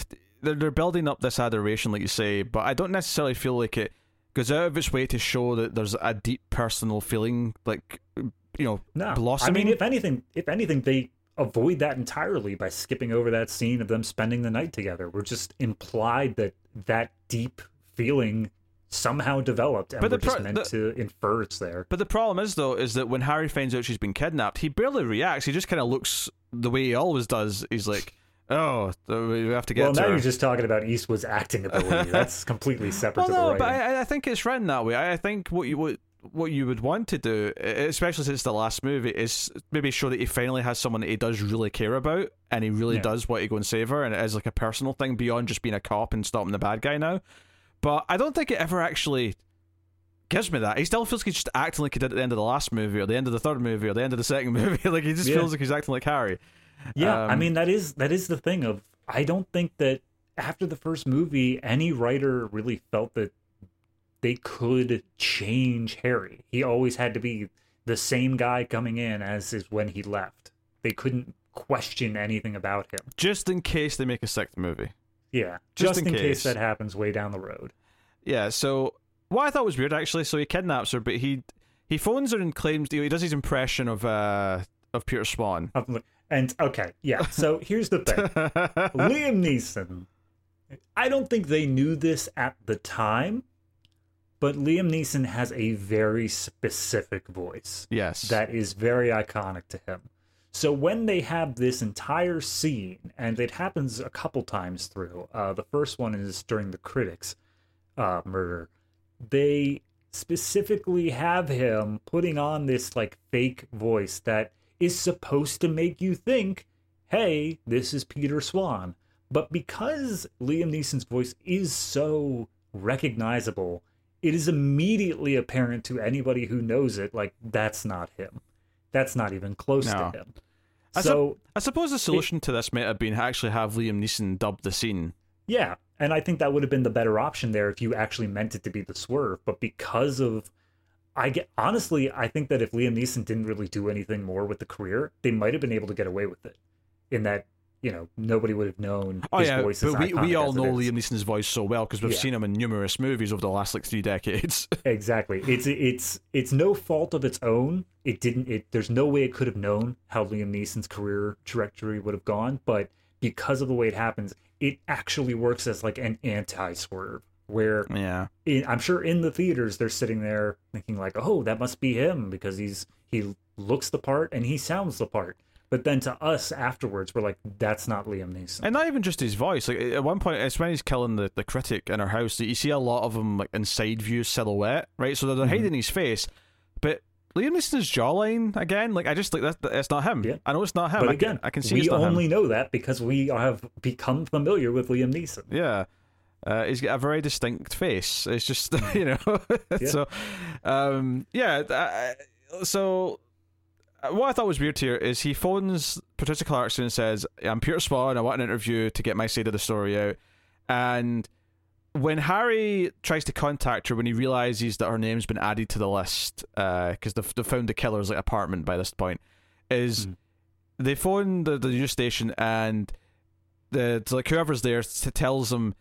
they're, they're building up this adoration, like you say, but I don't necessarily feel like it goes out of its way to show that there's a deep personal feeling, like you know,
No,
blossoming.
I mean, if anything, if anything, they avoid that entirely by skipping over that scene of them spending the night together. We're just implied that that deep feeling somehow developed, and
But
we're
the
just meant
the-
to infer it's there.
But the problem is, though, is that when Harry finds out she's been kidnapped, he barely reacts. He just kind of looks the way he always does. He's like, "Oh, we have to get
Well, now
her."
you're just talking about Eastwood's acting ability. That's completely separate
well,
to the
no, but I, I think it's written that way. I I think what you would what you would want to do, especially since the last movie, is maybe show that he finally has someone that he does really care about, and he really
Yeah.
does want to go and save her, and it is like a personal thing beyond just being a cop and stopping the bad guy now. But I don't think it ever actually gives me that. He still feels like he's just acting like he did at the end of the last movie, or the end of the third movie, or the end of the second movie. like he just
Yeah.
feels like he's acting like Harry.
Yeah, I
Um,
mean that is that is the thing of I don't think that after the first movie any writer really felt that they could change Harry. He always had to be the same guy coming in as is when he left. They couldn't question anything about him.
Just in case they make a sixth movie.
Yeah,
Just
just,
in
in,
case.
case. that happens way down the road.
Yeah, so what I thought was weird actually, so he kidnaps her, but he he phones her and claims he does his impression of uh of Peter Swan.
And okay, yeah. So here's the thing. Liam Neeson. I don't think they knew this at the time, but Liam Neeson has a very specific voice
yes.
that is very iconic to him. So when they have this entire scene, and it happens a couple times through, uh, the first one is during the critics' uh, murder. They specifically have him putting on this like fake voice that is supposed to make you think, "Hey, this is Peter Swan." But because Liam Neeson's voice is so recognizable, it is immediately apparent to anybody who knows it like that's not him. That's not even close
No.
to him.
I
So,
I suppose the solution to this might have been actually have Liam Neeson dub the scene.
yeah, and I think that would have been the better option there if you actually meant it to be the swerve, but because of I get honestly, I think that if Liam Neeson didn't really do anything more with the career, they might have been able to get away with it. In that, you know, nobody would have known
Oh
his
yeah,
voice is
but we, we all know. Liam Neeson's voice so well because we've
Yeah.
seen him in numerous movies over the last like three decades.
Exactly. It's it's it's no fault of its own. It didn't. It there's no way it could have known how Liam Neeson's career trajectory would have gone, but because of the way it happens, it actually works as like an anti-swerve. Where
yeah,
in, I'm sure in the theaters they're sitting there thinking like, "Oh, that must be him because he's he looks the part and he sounds the part." But then to us afterwards, we're like, that's not Liam Neeson.
And not even just his voice. Like at one point, it's when he's killing the, the critic in her house that you see a lot of him like in side view silhouette, right? So they're
Mm-hmm.
hiding his face, but Liam Neeson's jawline again, like I just like that's that's not him.
Yeah.
I know it's not him.
But
I
again,
can, I can see
we only
him.
know that because we have become familiar with Liam Neeson.
Yeah. Uh, he's got a very distinct face. It's just you know, so um, yeah. Uh, so uh, what I thought was weird here is he phones Patricia Clarkson and says, "I'm Peter Swan. I want an interview to get my side of the story out." And when Harry tries to contact her, when he realizes that her name's been added to the list, because they've, they've found the killer's like apartment by this point, is
Mhm.
they phone the the news station and the like whoever's there t- tells them,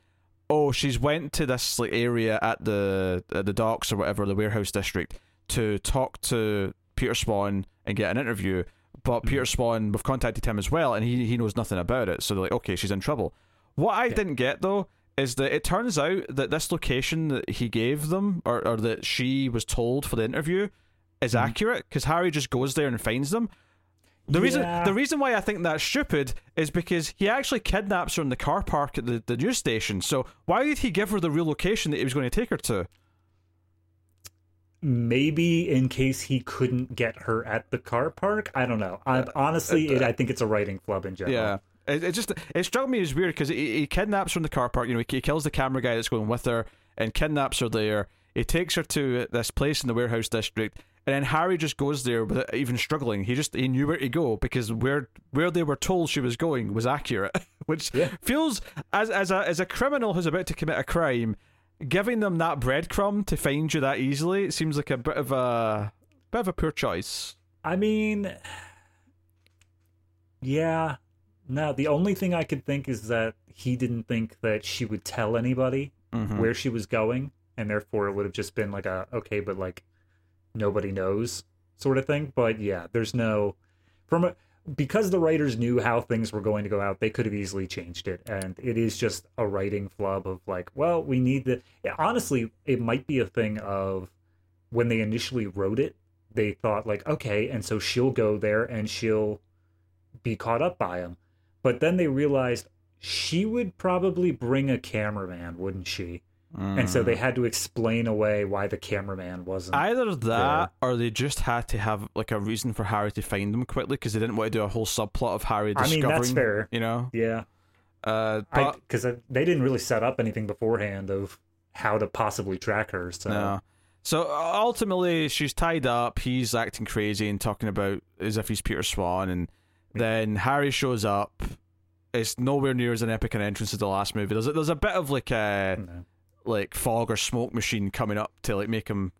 "Oh, she's went to this like area at the at the docks or whatever, the warehouse district, to talk to Peter Swan and get an interview." But Peter Swan, we've contacted him as well, and he he knows nothing about it. So they're like, "Okay, she's in trouble." What I didn't get though is that it turns out that this location that he gave them, or, or that she was told for the interview, is
Mhm.
accurate because Harry just goes there and finds them. The reason
Yeah.
the reason why I think that's stupid is because he actually kidnaps her in the car park at the, the news station. So why did he give her the real location that he was going to take her to?
Maybe in case he couldn't get her at the car park. I don't know. I, uh, honestly, uh, it, uh, I think it's a writing flub in general.
Yeah. It, it just it struck me as weird because he, he kidnaps her in the car park. You know, he, he kills the camera guy that's going with her and kidnaps her there. He takes her to this place in the warehouse district, and then Harry just goes there without even struggling. He just he knew where to go because where where they were told she was going was accurate, which
Yeah.
feels as as a as a criminal who's about to commit a crime, giving them that breadcrumb to find you that easily. It seems like a bit of a bit of a poor choice.
I mean, yeah. No, the only thing I could think is that he didn't think that she would tell anybody
Mhm.
where she was going, and therefore it would have just been like a okay, but like nobody knows sort of thing. But yeah, there's no from a because the writers knew how things were going to go out, they could have easily changed it, and it is just a writing flub of like, well, we need the. yeah, honestly, it might be a thing of when they initially wrote it, they thought like, okay, and so she'll go there and she'll be caught up by him, but then they realized she would probably bring a cameraman, wouldn't she? And so they had to explain away why the cameraman wasn't.
Either that, or they just had to have like a reason for Harry to find them quickly because they didn't want to do a whole subplot of Harry
I mean,
discovering.
that's fair.
You know,
yeah,
uh, but
because they didn't really set up anything beforehand of how to possibly track her. So
no. So uh, ultimately, she's tied up. He's acting crazy and talking about as if he's Peter Swan, and then Harry shows up. It's nowhere near as an epic an entrance as the last movie. There's a, there's a bit of like a
no.
Like fog or smoke machine coming up to like make him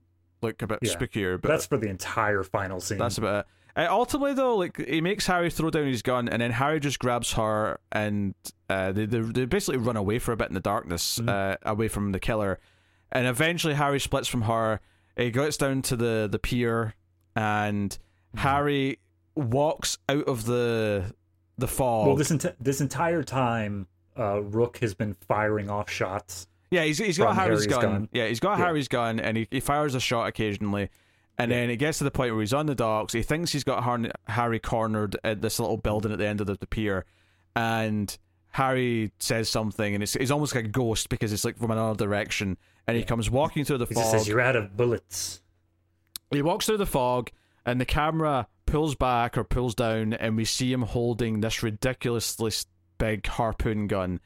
look a bit
Yeah.
spookier. But
that's for the entire final scene.
That's about it. Uh, ultimately, though, like he makes Harry throw down his gun, and then Harry just grabs her, and uh, they, they they basically run away for a bit in the darkness,
Mhm.
uh, away from the killer. And eventually, Harry splits from her. He gets down to the the pier, and Harry walks out of the the fog.
well, this enti- this entire time, uh, Rook has been firing off shots.
Yeah, he's he's got Harry's,
Harry's
gun.
gun.
Yeah, he's got
Yeah.
Harry's gun, and he, he fires a shot occasionally. And
Yeah.
then it gets to the point where he's on the docks. He thinks he's got Har- Harry cornered at this little building at the end of the, the pier, and Harry says something, and it's he's almost like a ghost because it's like from another direction. And he comes walking through the
He
fog.
He says, "You're out of bullets."
He walks through the fog, and the camera pulls back or pulls down, and we see him holding this ridiculously big harpoon gun.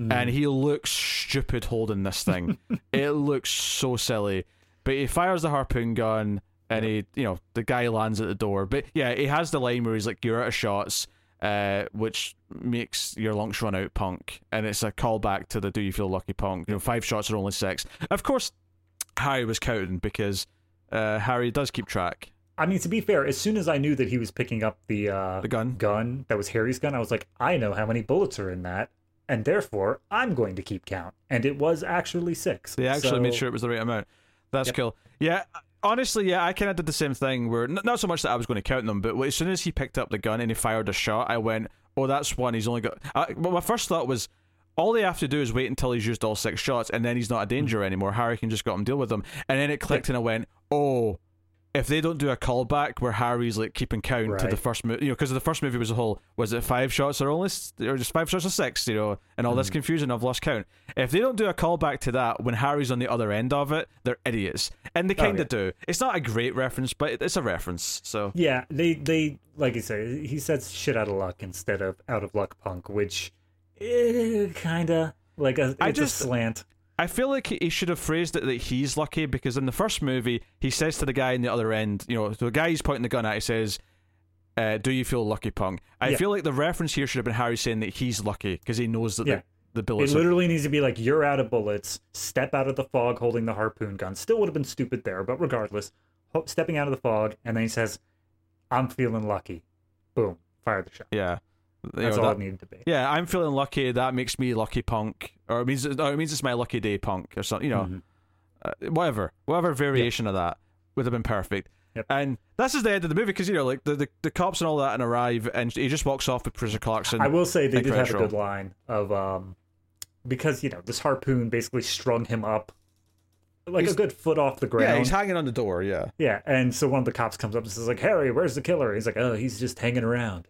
Mm.
And he looks stupid holding this thing. it looks so silly. But he fires the harpoon gun, and he, you know, the guy lands at the door. But yeah, he has the line where he's like, "You're out of shots," uh, which makes your lunch run out, punk. And it's a callback to the "Do you feel lucky, punk?" You know, five shots are only six. Of course, Harry was counting because uh, Harry does keep track.
I mean, to be fair, as soon as I knew that he was picking up the uh,
The gun.
gun that was Harry's gun, I was like, I know how many bullets are in that, and therefore I'm going to keep count. And it was actually six.
They actually
So-
made sure it was the right amount. That's
Yep.
cool. Yeah, honestly, yeah, I kind of did the same thing. Where n- not so much that I was going to count them, but as soon as he picked up the gun and he fired a shot, I went, "Oh, that's one. He's only got." I, well, my first thought was, all they have to do is wait until he's used all six shots, and then he's not a danger mm-hmm. anymore. Harry can just go up and deal with them. And then it clicked, and I went, "Oh." If they don't do a callback where Harry's like keeping count to the first movie, you know, because the first movie was a whole was it five shots or only or just five shots or six, you know, and all
Mm.
this confusion. I've lost count. If they don't do a callback to that when Harry's on the other end of it, they're idiots, and they
Oh,
kind of
yeah.
do. It's not a great reference, but it's a reference. So
Yeah, they they like you say, he says shit out of luck instead of out of luck punk, which eh, kinda like a it's
I
a
just-
slant.
I feel like he should have phrased it that he's lucky because in the first movie he says to the guy in the other end, you know, the guy he's pointing the gun at, he says, uh, "Do you feel lucky, punk?" I
Yeah.
feel like the reference here should have been Harry saying that he's lucky because he knows that
Yeah.
the, the
It
bullets. Are,
literally needs to be like you're out of bullets. Step out of the fog, holding the harpoon gun. Still would have been stupid there, but regardless, stepping out of the fog, and then he says, "I'm feeling lucky." Boom, fire the shot.
yeah,
That's
know,
all
that-
it needed to be.
yeah. I'm feeling lucky. That makes me lucky, punk, or it means or it means it's my lucky day, punk, or something. You know,
Mhm.
uh, whatever, whatever variation of that would have been perfect.
Yep.
And this is the end of the movie because you know, like the, the the cops and all that and arrive, and he just walks off with Patricia Clarkson.
I will say they did have a good line of um because you know this harpoon basically strung him up like
He's-
a good foot off the ground.
yeah, he's hanging on the door. Yeah.
Yeah, and so one of the cops comes up and says like, "Harry, where's the killer?" He's like, "Oh, he's just hanging around."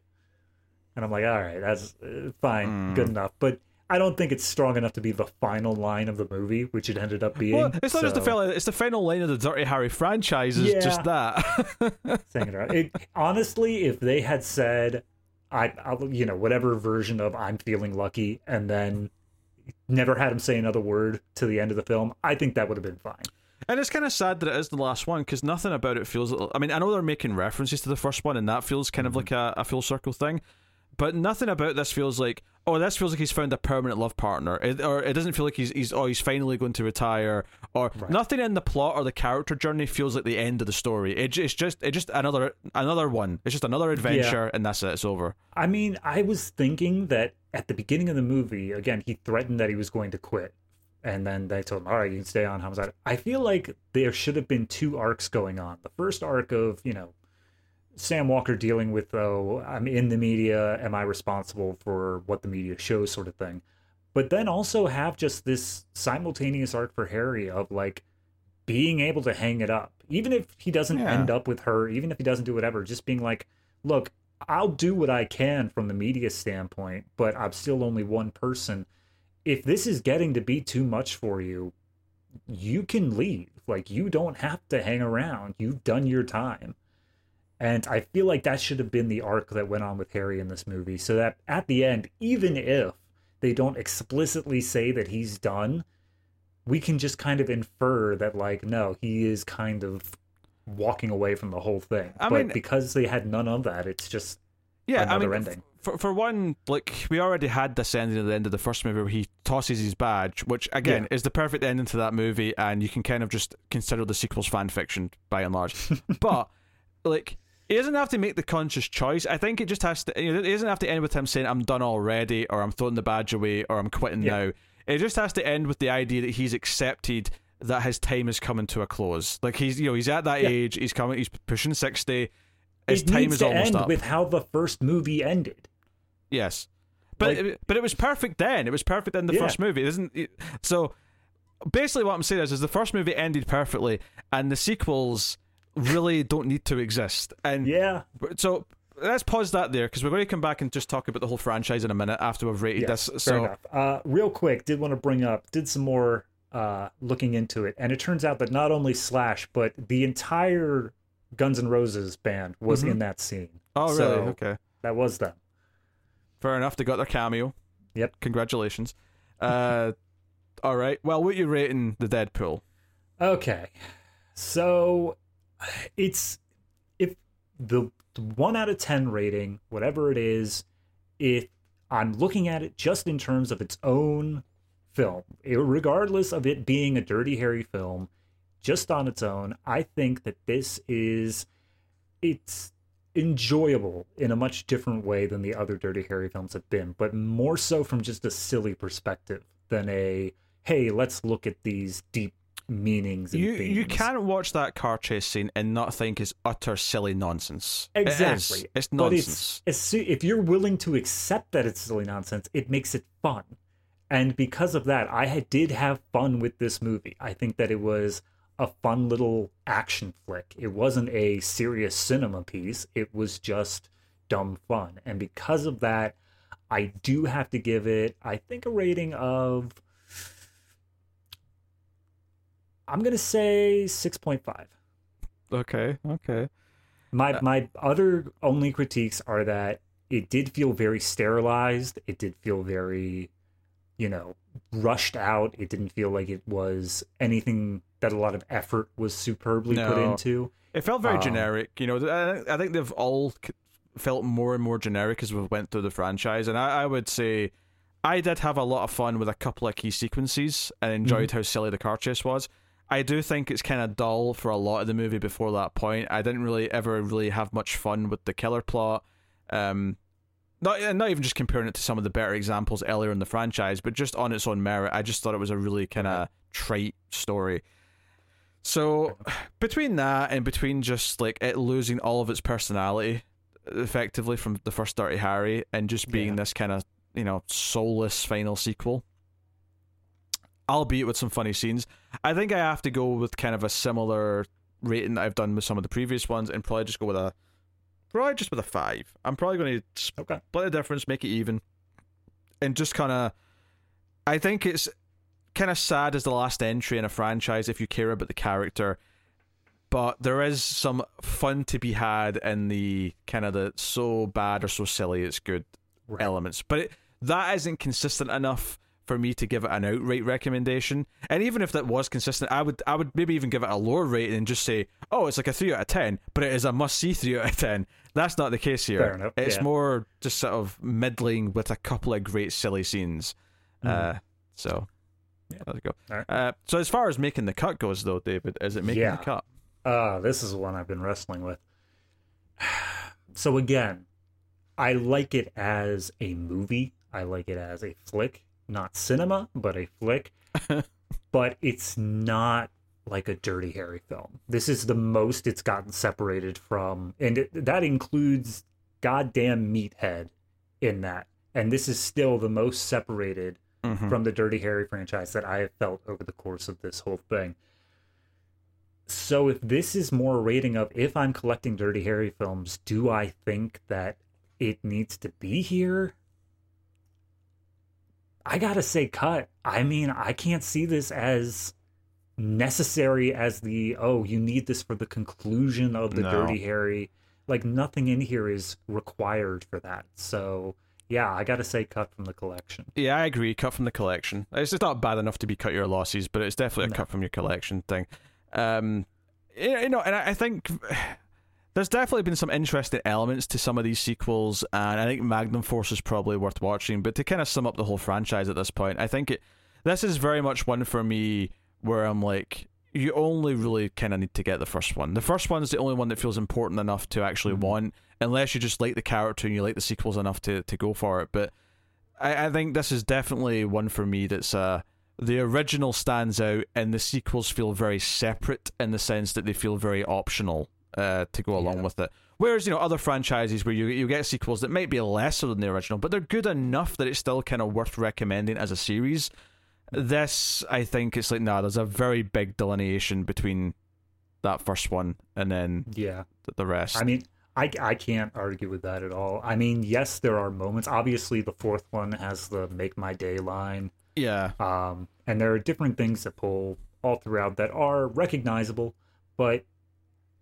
And I'm like, "All right, that's uh, fine,
Hmm.
good enough." But I don't think it's strong enough to be the final line of the movie, which it ended up being.
Well, it's not just the
so-
fella. It's the final line of the Dirty Harry franchise. Is
Yeah.
just that.
saying it. It, honestly, if they had said, I, I'll, you know, whatever version of "I'm feeling lucky," and then never had him say another word to the end of the film, I think that would have been fine.
and it's kind of sad that it is the last one because nothing about it feels. I mean, I know they're making references to the first one, and that feels kind of like a, a full circle thing. But nothing about this feels like, oh, this feels like he's found a permanent love partner, it, or it doesn't feel like he's he's oh he's finally going to retire, or nothing in the plot or the character journey feels like the end of the story. It, it's just it's just another another one. It's just another adventure, and that's it. It's over.
I mean, I was thinking that at the beginning of the movie, again, he threatened that he was going to quit. And then they told him, all right, you can stay on homicide. I feel like there should have been two arcs going on. The first arc of, you know, Sam Walker dealing with, oh, I'm in the media. Am I responsible for what the media shows, sort of thing. But then also have just this simultaneous arc for Harry of like being able to hang it up. Even if he doesn't
Yeah.
end up with her, even if he doesn't do whatever, just being like, look, I'll do what I can from the media standpoint, but I'm still only one person. If this is getting to be too much for you, you can leave. Like, you don't have to hang around. You've done your time. And I feel like that should have been the arc that went on with Harry in this movie. So that at the end, even if they don't explicitly say that he's done, we can just kind of infer that, like, no, he is kind of walking away from the whole thing.
I
but
mean-
because they had none of that, it's just
yeah, I
another
mean,
ending.
For for one, like we already had this ending at the end of the first movie where he tosses his badge, which again
Yeah.
is the perfect ending to that movie, and you can kind of just consider the sequels fan fiction by and large. but like, he doesn't have to make the conscious choice. I think it just has to. You know, it doesn't have to end with him saying "I'm done already" or "I'm throwing the badge away" or "I'm quitting
Yeah.
now." It just has to end with the idea that he's accepted that his time is coming to a close. Like he's you know he's at that
Yeah.
age. He's coming. He's pushing sixty. His
it
time
needs
is
to
almost
end
up.
with how the first movie ended.
Yes, but
Like-
it, but it was perfect then. It was perfect in the
Yeah.
first movie, isn't it? So basically, what I'm saying is, is the first movie ended perfectly, and the sequels really don't need to exist. And
Yeah,
so let's pause that there because we're going to come back and just talk about the whole franchise in a minute after we've rated
yeah,
this. So.
Uh, real quick, did want to bring up, did some more uh, looking into it, and it turns out that not only Slash, but the entire Guns N' Roses band was
Mhm.
in that scene.
oh really?
So,
okay,
That was them.
fair enough. They got their cameo.
Yep.
Congratulations. Uh, all right. Well, what are you rating the Deadpool?
Okay. So it's if the the one out of 10 rating, whatever it is, if I'm looking at it just in terms of its own film, regardless of it being a Dirty Harry film, just on its own, I think that this is it's enjoyable in a much different way than the other Dirty Harry films have been, but more so from just a silly perspective than a hey, let's look at these deep meanings and
You you can't watch that car chase scene and not think it's utter silly nonsense. It.
Exactly.
It's
But
nonsense.
it's, if you're willing to accept that it's silly nonsense, it makes it fun. And because of that, I had, did have fun with this movie. I think that it was a fun little action flick. It wasn't a serious cinema piece. It was just dumb fun. And because of that, I do have to give it, I think, a rating of. I'm gonna say six point five.
Okay, okay.
My
Uh,
my other only critiques are that it did feel very sterilized. It did feel very, you know, rushed out. It didn't feel like it was anything that a lot of effort was superbly put into.
It felt very
Um,
generic. You know, I, I think they've all felt more and more generic as we went through the franchise, and I, I would say I did have a lot of fun with a couple of key sequences and enjoyed
Mm-hmm.
how silly the car chase was. I do think it's kind of dull for a lot of the movie before that point. I didn't really ever really have much fun with the killer plot. Um, not not even just comparing it to some of the better examples earlier in the franchise, but just on its own merit, I just thought it was a really kind of trite story. So between that and between just like it losing all of its personality effectively from the first Dirty Harry and just being
Yeah.
this kind of you know soulless final sequel, albeit with some funny scenes, I think I have to go with kind of a similar rating that I've done with some of the previous ones and probably just go with a probably just with a five. I'm probably going to
Okay.
split the difference, make it even, and just kind of. I think it's kind of sad as the last entry in a franchise if you care about the character, but there is some fun to be had in the kind of the so bad or so silly it's good
Right.
elements. But it, that isn't consistent enough for me to give it an outright recommendation. And even if that was consistent, I would I would maybe even give it a lower rating and just say, oh, it's like a three out of ten, but it is a must see three out of ten. That's not the case here. It's
yeah.
more just sort of middling with a couple of great silly scenes. Uh, so
Yeah.
there we go.
All right.
Uh, so as far as making the cut goes, though, David, is it making
Yeah.
the cut?
Uh, this is one I've been wrestling with. So again, I like it as a movie. I like it as a flick, not cinema, but a flick. but it's not like a Dirty Harry film. This is the most it's gotten separated from, and it, that includes goddamn Meathead in that. And this is still the most separated
Mhm.
from the Dirty Harry franchise that I have felt over the course of this whole thing. So if this is more rating of if I'm collecting Dirty Harry films, do I think that it needs to be here? I gotta say, cut. I mean, I can't see this as necessary as the oh, you need this for the conclusion of the
No.
Dirty Harry. Like nothing in here is required for that. So yeah, I gotta say, cut from the collection.
Yeah, I agree. Cut from the collection. It's just not bad enough to be cut your losses, but it's definitely a
No.
cut from your collection thing. Um, you know, and I think there's definitely been some interesting elements to some of these sequels, and I think Magnum Force is probably worth watching. But to kind of sum up the whole franchise at this point, I think it this is very much one for me where I'm like, you only really kind of need to get the first one. The first one's the only one that feels important enough to actually
Mhm.
want, unless you just like the character and you like the sequels enough to, to go for it. But I, I think this is definitely one for me that's uh the original stands out and the sequels feel very separate in the sense that they feel very optional uh to go along
Yeah.
with it. Whereas, you know, other franchises where you you get sequels that might be lesser than the original, but they're good enough that it's still kind of worth recommending as a series. This, I think, it's like, nah, there's a very big delineation between that first one and then
Yeah.
th- the rest.
I mean, I, I can't argue with that at all. I mean, yes, there are moments. Obviously, the fourth one has the "Make My Day" line,
yeah,
um, and there are different things that pull all throughout that are recognizable. But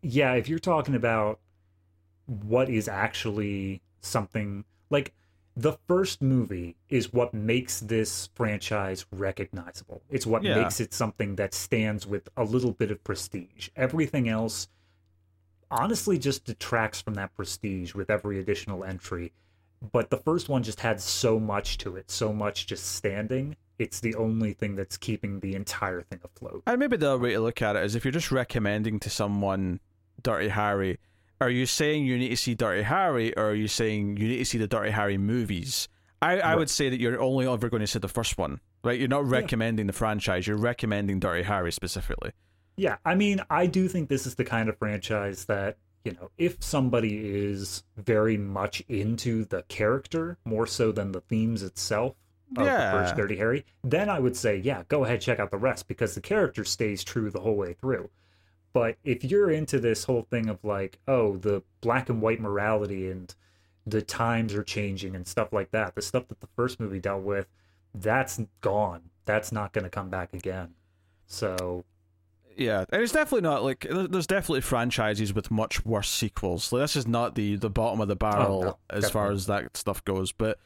yeah, if you're talking about what is actually something like the first movie is what makes this franchise recognizable. It's what
Yeah.
makes it something that stands with a little bit of prestige. Everything else honestly just detracts from that prestige with every additional entry. But the first one just had so much to it, so much just standing. It's the only thing that's keeping the entire thing afloat.
And maybe the other way to look at it is if you're just recommending to someone Dirty Harry, are you saying you need to see Dirty Harry or are you saying you need to see the Dirty Harry movies? I, I
Right.
would say that you're only ever going to see the first one, right? You're not recommending the franchise, you're recommending Dirty Harry specifically.
Yeah, I mean, I do think this is the kind of franchise that, you know, if somebody is very much into the character more so than the themes itself, of
Yeah.
the first Dirty Harry, then I would say, yeah, go ahead, check out the rest because the character stays true the whole way through. But if you're into this whole thing of like, oh, the black and white morality and the times are changing and stuff like that, the stuff that the first movie dealt with, that's gone. That's not going to come back again. So,
Yeah, and it's definitely not like there's definitely franchises with much worse sequels. Like, this is not the the bottom of the barrel
Oh, no,
as far as that stuff goes, but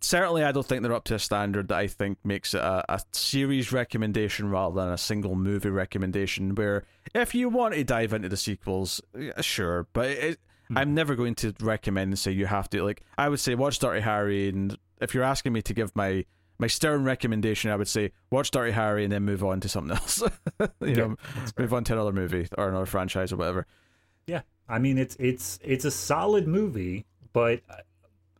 certainly I don't think they're up to a standard that I think makes it a, a series recommendation rather than a single movie recommendation. Where if you want to dive into the sequels, yeah, sure, but it,
Hmm.
I'm never going to recommend and say you have to. Like I would say, watch Dirty Harry, and if you're asking me to give my my stern recommendation, I would say watch Dirty Harry and then move on to something else. you know,
that's fair.
move on to another movie or another franchise or whatever.
yeah, I mean, it's it's it's a solid movie, but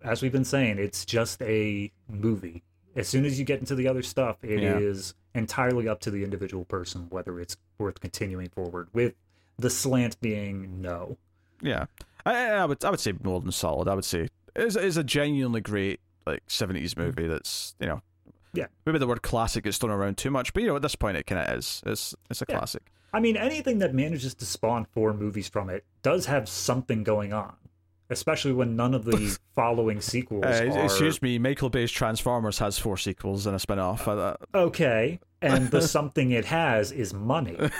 as we've been saying, it's just a movie. As soon as you get into the other stuff, it is
Yeah.
entirely up to the individual person whether it's worth continuing forward. With the slant being no.
Yeah, I, I would I would say more than solid. I would say is is a genuinely great like seventies mm-hmm. movie. That's you know,
Yeah.
maybe the word classic gets thrown around too much, but you know at this point it kind of is. It's it's a
Yeah.
classic.
I mean, anything that manages to spawn four movies from it does have something going on, especially when none of the following sequels
Uh,
are
excuse me, Michael Bay's Transformers has four sequels and a spin off. Uh,
okay. And the something it has is money.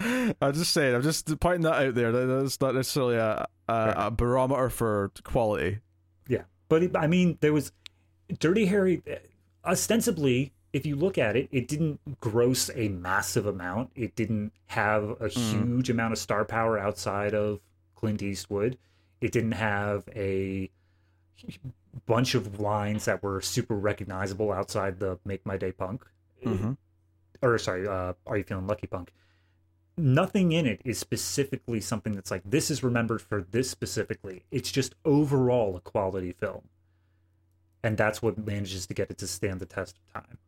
I'm just saying, I'm just pointing that out there. That's not necessarily a, a, a barometer for quality.
Yeah, but it, I mean, there was Dirty Harry. Ostensibly, if you look at it, it didn't gross a massive amount. It didn't have a huge amount of star power outside of Clint Eastwood. It didn't have a bunch of lines that were super recognizable outside the "Make My Day" punk,
hmm
or sorry, uh, "Are You Feeling Lucky" punk. Nothing in it is specifically something that's like this is remembered for this specifically. It's just overall a quality film and that's what manages to get it to stand the test of time.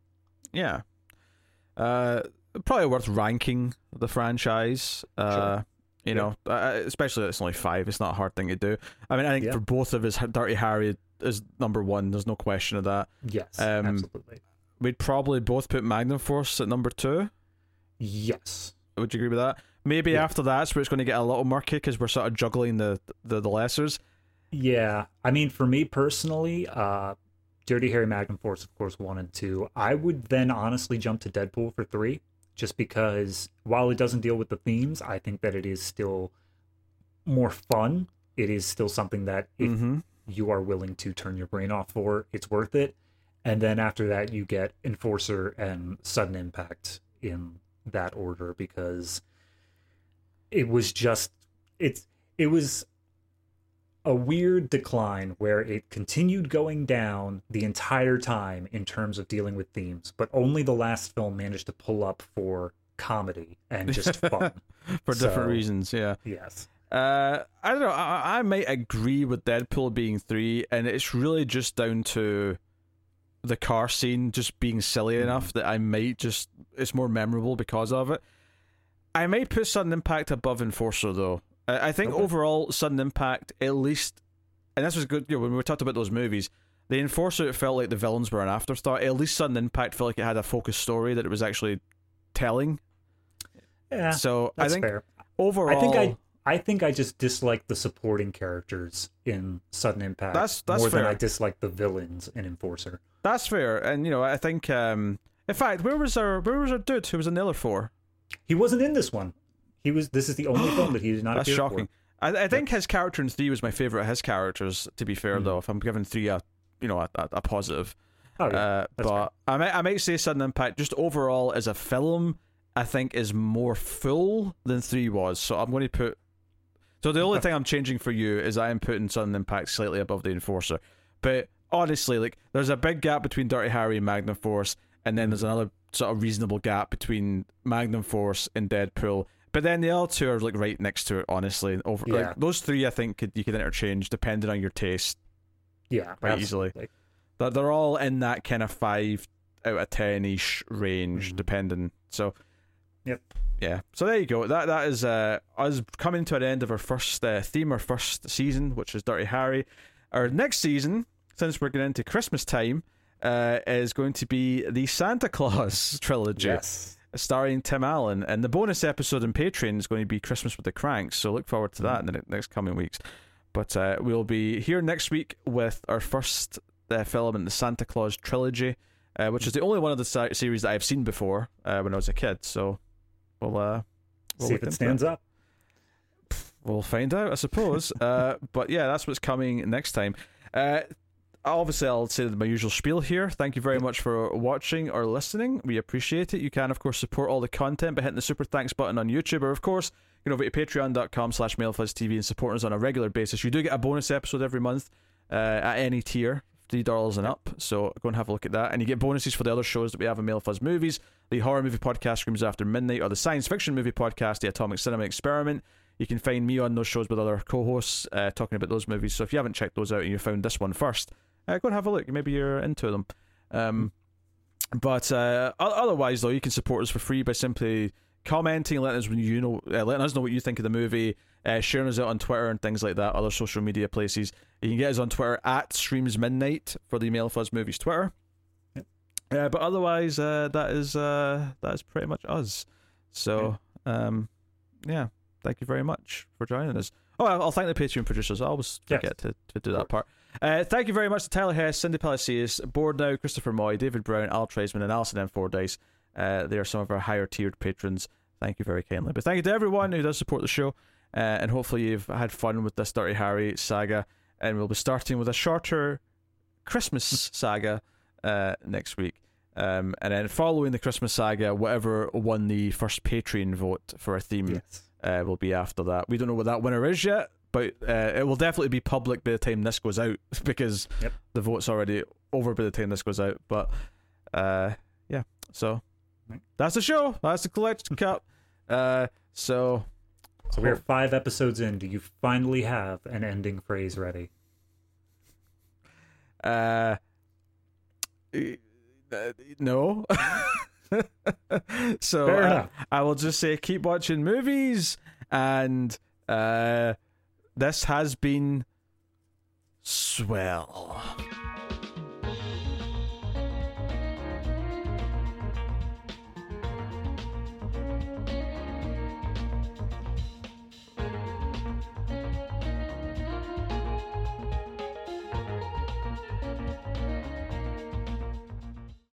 Yeah. Uh, probably worth ranking the franchise. Uh,
Sure.
You
Yeah.
know, uh, especially it's only five. It's not a hard thing to do. I mean, I think
Yeah.
for both of us, Dirty Harry is number one. There's no question of that.
Yes,
Um,
absolutely.
We'd probably both put Magnum Force at number two.
Yes.
Would you agree with that? Maybe
Yeah.
after that's where it's going to get a little murky because we're sort of juggling the the, the lessers.
Yeah. I mean, for me personally, uh, Dirty Harry Magnum Force, of course, one and two. I would then honestly jump to Deadpool for three, just because while it doesn't deal with the themes, I think that it is still more fun. It is still something that if
hmm
you are willing to turn your brain off for, it's worth it. And then after that, you get Enforcer and Sudden Impact in that order because it was just it's it was a weird decline where it continued going down the entire time in terms of dealing with themes, but only the last film managed to pull up for comedy and just fun.
For different reasons, yeah.
yes.
Uh, I don't know. I, I might agree with Deadpool being three, and it's really just down to the car scene just being silly
Mhm.
enough that I might just it's more memorable because of it. I might put Sudden Impact above Enforcer though. I, I think
Okay.
overall Sudden Impact at least, and this was good. You know, when we talked about those movies, the Enforcer it felt like the villains were an afterthought. At least Sudden Impact felt like it had a focused story that it was actually telling.
Yeah.
So I
That's
think
fair.
overall,
I think I I think I just dislike the supporting characters in Sudden Impact
That's- that's
more than. I dislike the villains in Enforcer.
That's fair, and you know, I think. Um, in fact, where was our where was our dude who was in the other four?
He wasn't in this one. He was. This is the only film that he did not
That's
appear
shocking. I, I think his character in three was my favorite of his characters. To be fair,
Mhm.
though, if I'm giving three a you know a, a, a positive,
Oh yeah,
uh, but I might I might say Sudden Impact just overall as a film, I think is more full than three was. So I'm going to put. So the only thing I'm changing for you is I am putting Sudden Impact slightly above the Enforcer, but honestly, like there's a big gap between Dirty Harry and Magnum Force, and then there's another sort of reasonable gap between Magnum Force and Deadpool. But then the other two are like right next to it. Honestly, over
Yeah.
like, those three, I think could, you could interchange depending on your taste.
yeah,
quite easily.
absolutely.
They're, they're all in that kind of five out of ten ish range,
Mhm.
depending. So,
Yep.
yeah. So there you go. That that is uh, us coming to an end of our first uh, theme, our first season, which is Dirty Harry. Our next season, since we're getting into Christmas time, uh, is going to be the Santa Claus trilogy.
Yes.
Starring Tim Allen, and the bonus episode in Patreon is going to be Christmas with the Cranks. So look forward to that in the next coming weeks. But uh, we'll be here next week with our first uh, film in the Santa Claus trilogy, uh, which is the only one of the se- series that I've seen before uh, when I was a kid. So we'll, uh, we'll
See if it stands up.
We'll find out, I suppose. uh, but yeah, that's what's coming next time. Obviously, I'll say my usual spiel here. Thank you very much for watching or listening. We appreciate it. You can, of course, support all the content by hitting the super thanks button on YouTube, or of course, you can over to patreon.com slash mildfuzztv and support us on a regular basis. You do get a bonus episode every month uh, at any tier, $3 and up. So go and have a look at that. And you get bonuses for the other shows that we have on Mildfuzz Movies, the horror movie podcast Screams After Midnight, or the science fiction movie podcast, The Atomic Cinema Experiment. You can find me on those shows with other co-hosts uh, talking about those movies. So if you haven't checked those out and you found this one first, uh, go and have a look. Maybe you're into them. Um, but uh, otherwise, though, you can support us for free by simply commenting, letting us you know, uh, letting us know what you think of the movie, uh, sharing us out on Twitter and things like that, other social media places. You can get us on Twitter at Screams Midnight for the Mild Fuzz Movies Twitter.
Yep.
Uh, but otherwise, uh, that is uh, that is pretty much us. So, um, yeah, thank you very much for joining us. Oh, I'll I'll thank the Patreon producers. I always
Yes.
forget to, to do that part. Uh, thank you very much to Tyler Hess, Cindy Palacios, Board Now, Christopher Moy, David Brown, Al Treisman, and Alison M. Fordyce. Uh, they are some of our higher tiered patrons. Thank you very kindly. But thank you to everyone who does support the show. Uh, and hopefully you've had fun with this Dirty Harry saga. And we'll be starting with a shorter Christmas saga uh, next week. Um, and then following the Christmas saga, whatever won the first Patreon vote for a theme
Yes.
uh, will be after that. We don't know what that winner is yet, but uh, it will definitely be public by the time this goes out because
Yep.
the vote's already over by the time this goes out. But uh, yeah, so that's the show. That's the Collector's Cut. Uh, so
So we're five episodes in. Do you finally have an ending phrase ready?
uh, uh, no. so uh. I will just say keep watching movies and uh, this has been swell.